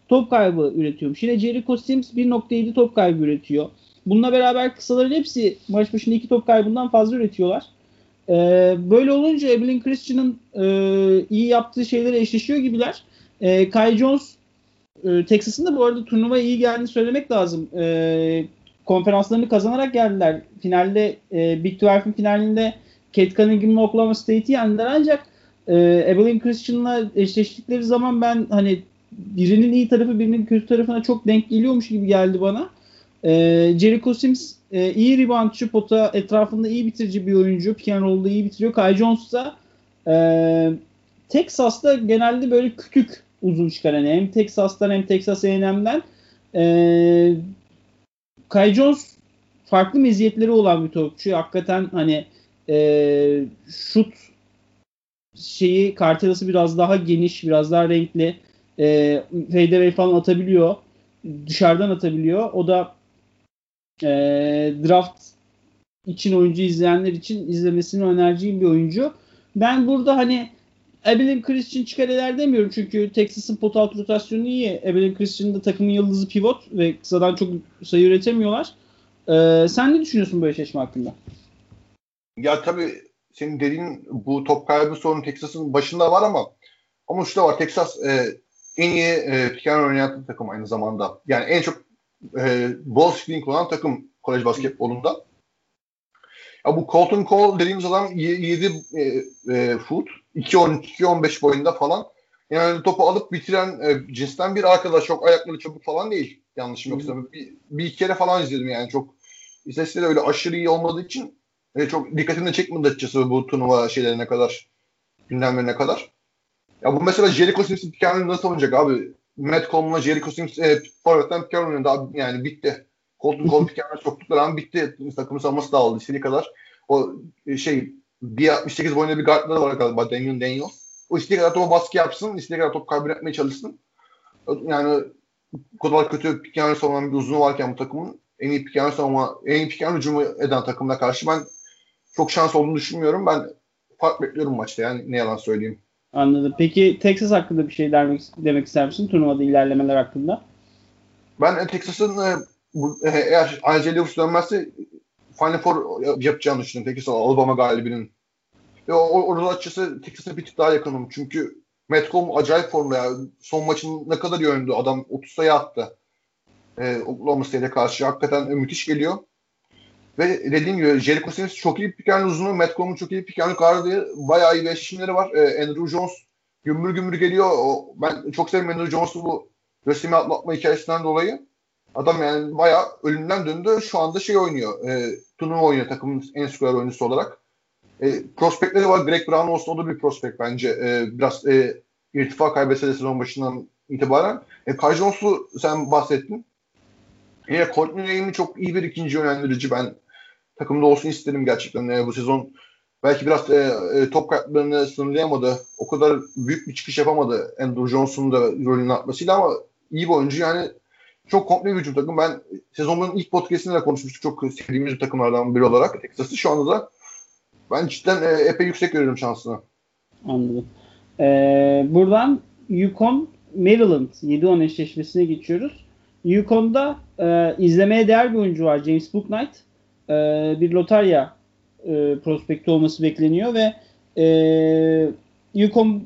top kaybı üretiyormuş. Yine Jericho Sims 1.7 top kaybı üretiyor. Bununla beraber kısaların hepsi maç başına iki top kaybından fazla üretiyorlar. Ee, böyle olunca Evelyn Christian'ın e, iyi yaptığı şeylere eşleşiyor gibiler. E, Kai Jones e, Texas'ın da bu arada turnuva iyi geldiğini söylemek lazım. E, konferanslarını kazanarak geldiler. Finalde e, Big 12'in finalinde Kate Cunningham'la Oklahoma State'i yendiler ancak e, Evelyn Christian'la eşleştikleri zaman ben hani birinin iyi tarafı birinin kötü tarafına çok denk geliyormuş gibi geldi bana. E, Jericho Sims e, iyi reboundçı, pota etrafında iyi bitirici bir oyuncu. Pick and iyi bitiriyor. Kai Jones da e, Texas'ta genelde böyle küçük uzun çıkar. Yani hem Texas'tan hem Texas A&M'den e, Kai Jones farklı meziyetleri olan bir topçu. Hakikaten hani e, şut şeyi kartelası biraz daha geniş, biraz daha renkli. E, fadeaway falan atabiliyor. Dışarıdan atabiliyor. O da e, draft için oyuncu izleyenler için izlemesini önereceğim bir oyuncu. Ben burada hani Evelyn Christian çıkar eder demiyorum çünkü Texas'ın pot alt rotasyonu iyi. Evelyn Christian da takımın yıldızı pivot ve kısadan çok sayı üretemiyorlar. Ee, sen ne düşünüyorsun bu eşleşme hakkında? Ya tabii senin dediğin bu top kaybı sorunu Texas'ın başında var ama ama şu da var Texas e, en iyi e, piken oynayan takım aynı zamanda. Yani en çok e, ball screen kullanan takım kolej basketbolunda. Ya bu Colton Cole dediğimiz adam 7 e, e, foot 2-13-2-15 boyunda falan. Yani topu alıp bitiren e, cinsten bir arkadaş. Çok ayakları çabuk falan değil. Yanlışım yoksa. Bir, bir iki kere falan izledim yani. Çok istatistikleri öyle aşırı iyi olmadığı için e, çok dikkatini çekmedi açıkçası bu turnuva şeylerine kadar. Gündemlerine kadar. Ya bu mesela Jericho Sims'in kendini nasıl oynayacak abi? Matt Coleman'la Jericho Sims e, forvetten pick and daha yani bitti. Colton Cole pick and soktukları an bitti. Takımın savunması dağıldı istediği kadar. O e, şey 1.68 boyunda bir guardları var galiba Daniel Daniel. O istediği kadar topu baskı yapsın, istediği kadar top kaybetmeye çalışsın. Yani kadar kötü and savunan bir uzunu varken bu takımın en iyi and savunma, en iyi and hücumu eden takımına karşı ben çok şans olduğunu düşünmüyorum. Ben fark bekliyorum maçta yani ne yalan söyleyeyim. Anladım. Peki Texas hakkında bir şey demek, demek ister misin? Turnuvada ilerlemeler hakkında. Ben Texas'ın e, bu, e, dönmezse Final Four yapacağını düşünüyorum. Texas Alabama galibinin. Ve orada açıkçası Texas'a bir tık daha yakınım. Çünkü Coleman acayip formda ya. Son maçın ne kadar iyi oynadı. Adam 30 sayı attı. Ee, Oklahoma State'e karşı. Hakikaten müthiş geliyor. Ve dediğim gibi Jericho Sims çok iyi piken uzunu. Matt Coleman çok iyi piken gardı. Bayağı iyi eşleşimleri var. Ee, Andrew Jones gümbür gümbür geliyor. O, ben çok seviyorum Andrew Jones'u bu Rösimi atlatma hikayesinden dolayı. Adam yani bayağı ölümden döndü. Şu anda şey oynuyor. E, turnuva oynuyor takımın en skorer oyuncusu olarak. E, prospektleri var. Greg Brown olsun o da bir prospekt bence. E, biraz e, irtifa kaybetse de sezon başından itibaren. E, Kai sen bahsettin. Yine Courtney Lane'i çok iyi bir ikinci yönlendirici. Ben takımda olsun isterim gerçekten. E, bu sezon belki biraz e, e, top kayıplarını sınırlayamadı. O kadar büyük bir çıkış yapamadı Andrew Johnson'un da rolünün atmasıyla ama iyi bir oyuncu. Yani çok komple bir takım. Ben sezonun ilk podcastinde de konuşmuştuk. Çok sevdiğimiz bir takımlardan biri olarak Texas'ı. Şu anda da ben cidden e, epey yüksek görüyorum şansını. Anladım. Ee, buradan Yukon Maryland 7-10 eşleşmesine geçiyoruz. Yukon'da e, izlemeye değer bir oyuncu var. James Booknight. E, bir lotarya e, prospekti olması bekleniyor ve E, Yukon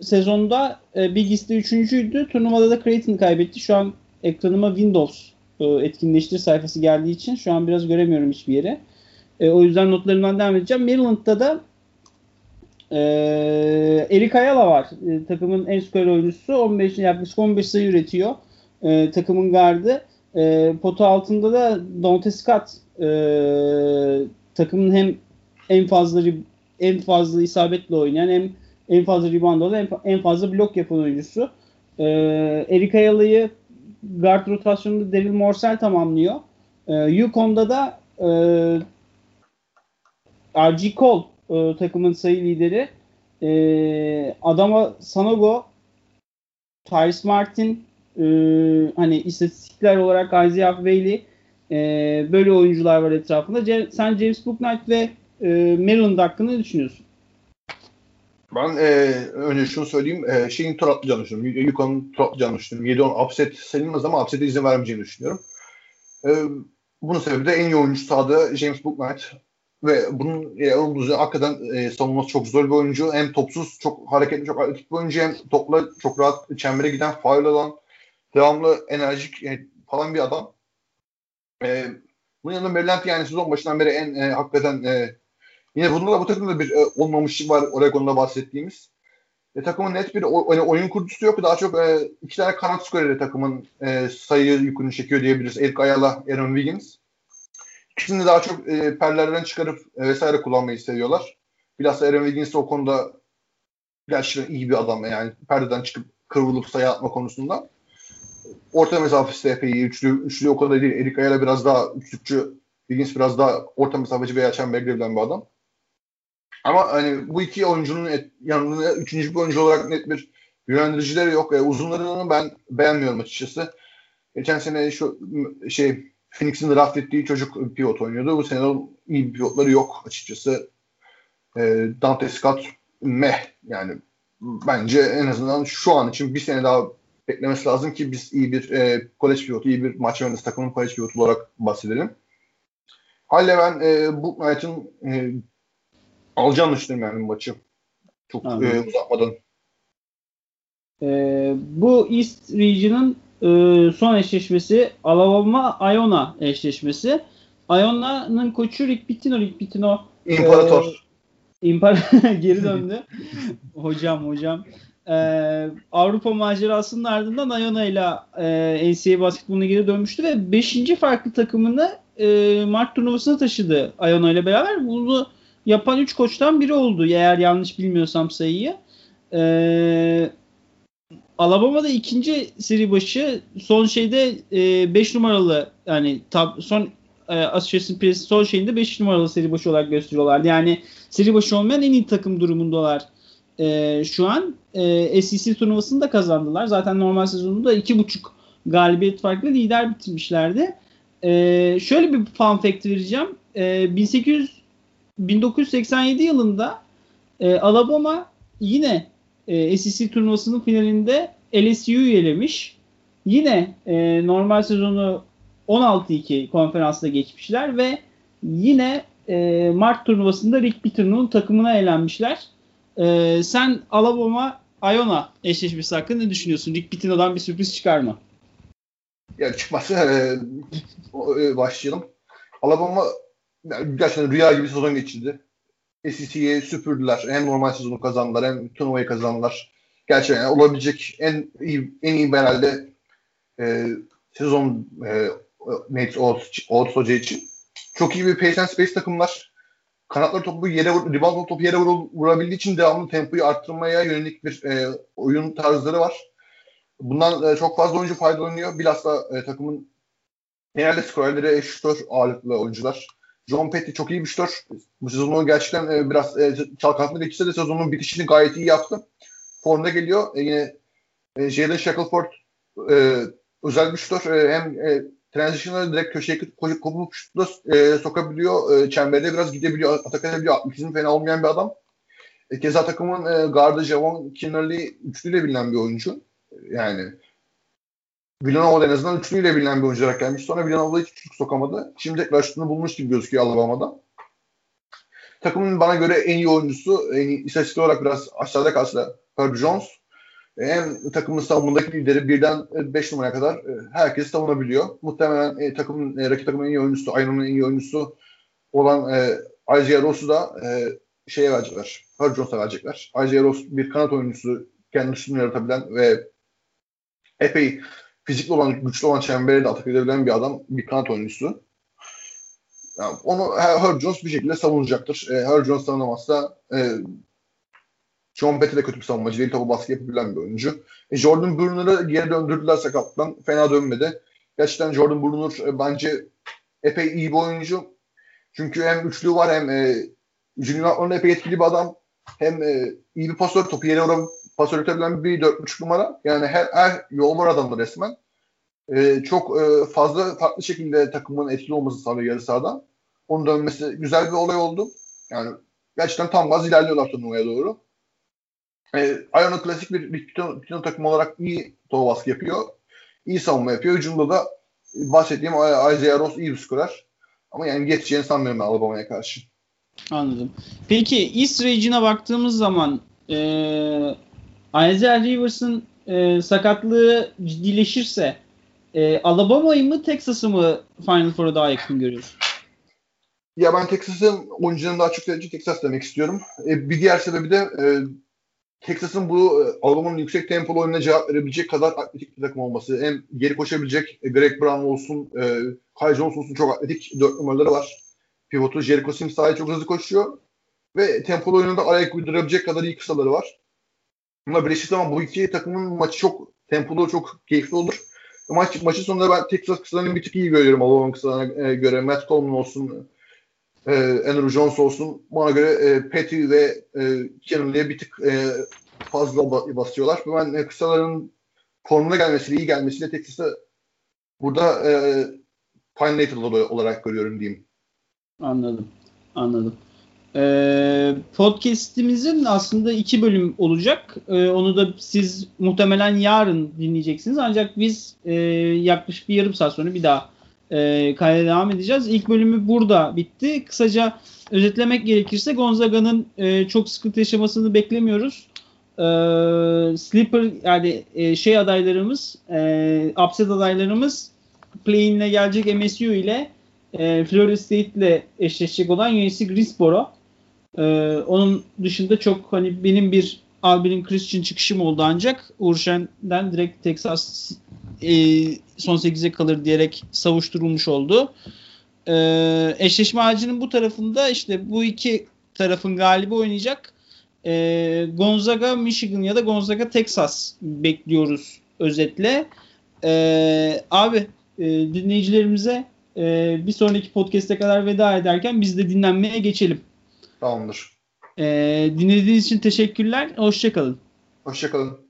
sezonda e, Big East'te üçüncüydü. Turnuvada da Creighton'ı kaybetti. Şu an ekranıma Windows e, etkinleştir sayfası geldiği için şu an biraz göremiyorum hiçbir yere. E, o yüzden notlarımdan devam edeceğim. Maryland'da da e, Erik Ayala var. E, takımın en skor oyuncusu. 15 yaklaşık 15 sayı üretiyor. E, takımın gardı. E, potu altında da Dante Scott e, takımın hem en fazla en fazla isabetle oynayan hem en fazla rebound alan en, fazla blok yapan oyuncusu. E, Erik Ayala'yı guard rotasyonunda Daryl Morsell tamamlıyor. E, Yukon'da da e, RG Cole e, takımın sayı lideri. E, Adama Sanogo, Tyrese Martin, e, hani istatistikler olarak Isaiah Bailey e, böyle oyuncular var etrafında. Ce- sen James Booknight ve e, Maryland hakkında ne düşünüyorsun? Ben e, önce şunu söyleyeyim. E, şeyin tur atlayacağını düşünüyorum. Yukon'un tur atlayacağını düşünüyorum. 7-10 upset sayılmaz ama upset'e izin vermeyeceğini düşünüyorum. E, bunun sebebi de en iyi oyuncu sahada James Booknight. Ve bunun e, olduğu hakikaten e, savunması çok zor bir oyuncu. Hem topsuz, çok hareketli, çok atletik bir oyuncu. Hem topla çok rahat çembere giden, faul alan, devamlı enerjik e, falan bir adam. E, bunun yanında Maryland yani sezon başından beri en e, hakikaten e, yine bunda da bu takımda bir e, olmamışlık var Oregon'da bahsettiğimiz. E, takımın net bir o, hani oyun kurucusu yok. Daha çok e, iki tane kanat skoreri takımın e, sayı yükünü çekiyor diyebiliriz. Erik Ayala, Aaron Wiggins. İkisini daha çok e, perlerden çıkarıp e, vesaire kullanmayı seviyorlar. Bilhassa Aaron Wiggins o konuda gerçekten iyi bir adam. Yani perdeden çıkıp kıvrılıp sayı atma konusunda. Orta mesafesi epey. Üçlü, üçlü o kadar değil. Erik Ayala biraz daha üçlükçü. Wiggins biraz daha orta mesafeci veya çember girebilen bir adam. Ama hani bu iki oyuncunun et, yanında üçüncü bir oyuncu olarak net bir yönlendiricileri yok. E, uzunlarını ben beğenmiyorum açıkçası. Geçen sene şu şey Phoenix'in draft ettiği çocuk pivot oynuyordu. Bu sene iyi pivotları yok açıkçası. E, Dante Scott meh yani bence en azından şu an için bir sene daha beklemesi lazım ki biz iyi bir e, college pivotu, iyi bir maç mühendisi takımın college pivotu olarak bahsedelim. Halle ben e, bu maçın e, alacağını düşünüyorum yani maçı. Çok e, uzatmadan. E, bu East Region'ın e, son eşleşmesi Alabama-Iona eşleşmesi. Iona'nın koçu Rick Pitino. Rick Pitino İmparator. E, İmparator geri döndü. hocam hocam. Ee, Avrupa macerasının ardından Iona ile e, NCAA basketboluna geri dönmüştü ve 5. farklı takımını e, Mart turnuvasına taşıdı Iona ile beraber. Bunu yapan 3 koçtan biri oldu eğer yanlış bilmiyorsam sayıyı. Ee, Alabama'da ikinci seri başı son şeyde 5 e, numaralı yani tab, son e, Association Press son şeyinde 5 numaralı seri başı olarak gösteriyorlardı. Yani seri başı olmayan en iyi takım durumundalar e, şu an. E, SEC turnuvasını da kazandılar. Zaten normal sezonunda 2.5 galibiyet farklı lider bitirmişlerdi. E, şöyle bir fun fact vereceğim. E, 1800 1987 yılında e, Alabama yine e, SEC turnuvasının finalinde LSU'yu elemiş. Yine e, normal sezonu 16-2 konferansta geçmişler ve yine e, Mart turnuvasında Rick Pitino'nun takımına elenmişler. E, sen Alabama Iona eşleşmesi hakkında ne düşünüyorsun? Rick Pitino'dan bir sürpriz çıkar mı? Ya çıkması e, e, başlayalım. Alabama gerçekten rüya gibi sezon geçirdi. SEC'ye süpürdüler. Hem normal sezonu kazandılar hem turnuvayı kazandılar. Gerçekten yani olabilecek en iyi en iyi herhalde e, sezon e, Nate Oates, Oates Hoca için. Çok iyi bir pace and space takımlar. Kanatları topu yere rebound topu yere vur, vurabildiği için devamlı tempoyu arttırmaya yönelik bir e, oyun tarzları var. Bundan e, çok fazla oyuncu faydalanıyor. Bilhassa e, takımın genelde skorerleri şutör ağırlıklı oyuncular. John Petty çok iyi bir şutör. Bu sezonu gerçekten e, biraz e, çalkantılı geçse de sezonun bitişini gayet iyi yaptı. Formda geliyor. E, yine e, Jalen Shackelford e, özel bir şutör. E, hem e, transition'ları direkt köşeye kopup şutla e, sokabiliyor. E, çemberde biraz gidebiliyor. Atak edebiliyor. Atletizm fena olmayan bir adam. E, keza takımın e, gardı Javon Kinnerly üçlüyle bilinen bir oyuncu. Yani Villanova'da en azından üçlüyle bilinen bir oyuncu olarak gelmiş. Sonra Villanova'da hiç üçlük sokamadı. Şimdi tekrar şutunu bulmuş gibi gözüküyor Alabama'da. takımın bana göre en iyi oyuncusu, en iyi istatistik olarak biraz aşağıda kalsa Herb Jones. Hem takımın savunmadaki lideri birden 5 numaraya kadar e, herkes savunabiliyor. Muhtemelen e, takımın, e, rakip takımın en iyi oyuncusu, Ayno'nun en iyi oyuncusu olan e, Isaiah Ross'u da e, şeye verecekler. Herb Jones'a verecekler. Isaiah Ross bir kanat oyuncusu, kendi üstünü yaratabilen ve epey fizikli olan, güçlü olan çembere de atak edebilen bir adam, bir kanat oyuncusu. Yani onu Herb Jones bir şekilde savunacaktır. E, Herb Jones savunamazsa e, John Petty de kötü bir savunmacı değil. Topu baskı yapabilen bir oyuncu. E, Jordan Brunner'ı geri döndürdüler sakatlıktan. Fena dönmedi. Gerçekten Jordan Brunner e, bence epey iyi bir oyuncu. Çünkü hem üçlü var hem e, Junior epey etkili bir adam. Hem e, iyi bir pasör. Topu yere vuran pasör üretebilen bir 4.5 numara. Yani her, her yol var adamda resmen. E, çok e, fazla farklı şekilde takımın etkili olması sağlıyor yarı sahadan. Onun dönmesi güzel bir olay oldu. Yani gerçekten tam gaz ilerliyorlar turnuvaya doğru. E, Iona klasik bir, bir piton, piton takım olarak iyi top baskı yapıyor. İyi savunma yapıyor. Hücumda da bahsettiğim Isaiah Ross iyi bir skorer. Ama yani geçeceğini sanmıyorum Alabama'ya karşı. Anladım. Peki East Region'a baktığımız zaman e, Isaiah Rivers'ın e, sakatlığı ciddileşirse e, Alabama'yı mı Texas'ı mı Final Four'a daha yakın görüyorsun? Ya ben Texas'ın oyuncularını daha çok tercih Texas demek istiyorum. E, bir diğer sebebi de e, Texas'ın bu e, Alabama'nın yüksek tempolu oyununa cevap verebilecek kadar atletik bir takım olması. Hem geri koşabilecek e, Greg Brown olsun, e, Kyle Jones olsun çok atletik dört numaraları var. Pivotu Jericho Sims sahaya çok hızlı koşuyor. Ve tempolu oyununda ayak uydurabilecek kadar iyi kısaları var. Ama birleşik zaman bu iki takımın maçı çok tempolu, çok keyifli olur. Maç, maçın sonunda ben Texas kısalarını bir tık iyi görüyorum Alabama kısalarına e, göre. Matt Coleman olsun, e, Andrew Jones olsun. Bana göre e, Petty ve e, Kennelly'e bir tık e, fazla basıyorlar. Ben e, kısaların formuna gelmesiyle, iyi gelmesiyle Texas'ı burada e, Pine olarak görüyorum diyeyim. Anladım. Anladım. Ee, podcast'imizin aslında iki bölüm olacak. Ee, onu da siz muhtemelen yarın dinleyeceksiniz. Ancak biz e, yaklaşık bir yarım saat sonra bir daha e, kayda devam edeceğiz. İlk bölümü burada bitti. Kısaca özetlemek gerekirse Gonzaga'nın e, çok sıkıntı yaşamasını beklemiyoruz. E, sleeper yani e, şey adaylarımız, e, upset adaylarımız play-in'le gelecek MSU ile e, Florida State ile eşleşecek olan UNC Greensboro. E, onun dışında çok hani benim bir Albin'in Christian çıkışım oldu ancak Uğur Şen'den direkt Texas e, son 8'e kalır diyerek savuşturulmuş oldu. E, eşleşme ağacının bu tarafında işte bu iki tarafın galibi oynayacak. E, Gonzaga Michigan ya da Gonzaga Texas bekliyoruz özetle. E, abi e, dinleyicilerimize e, bir sonraki podcast'e kadar veda ederken biz de dinlenmeye geçelim. Tamamdır. E, dinlediğiniz için teşekkürler. Hoşçakalın. Hoşçakalın.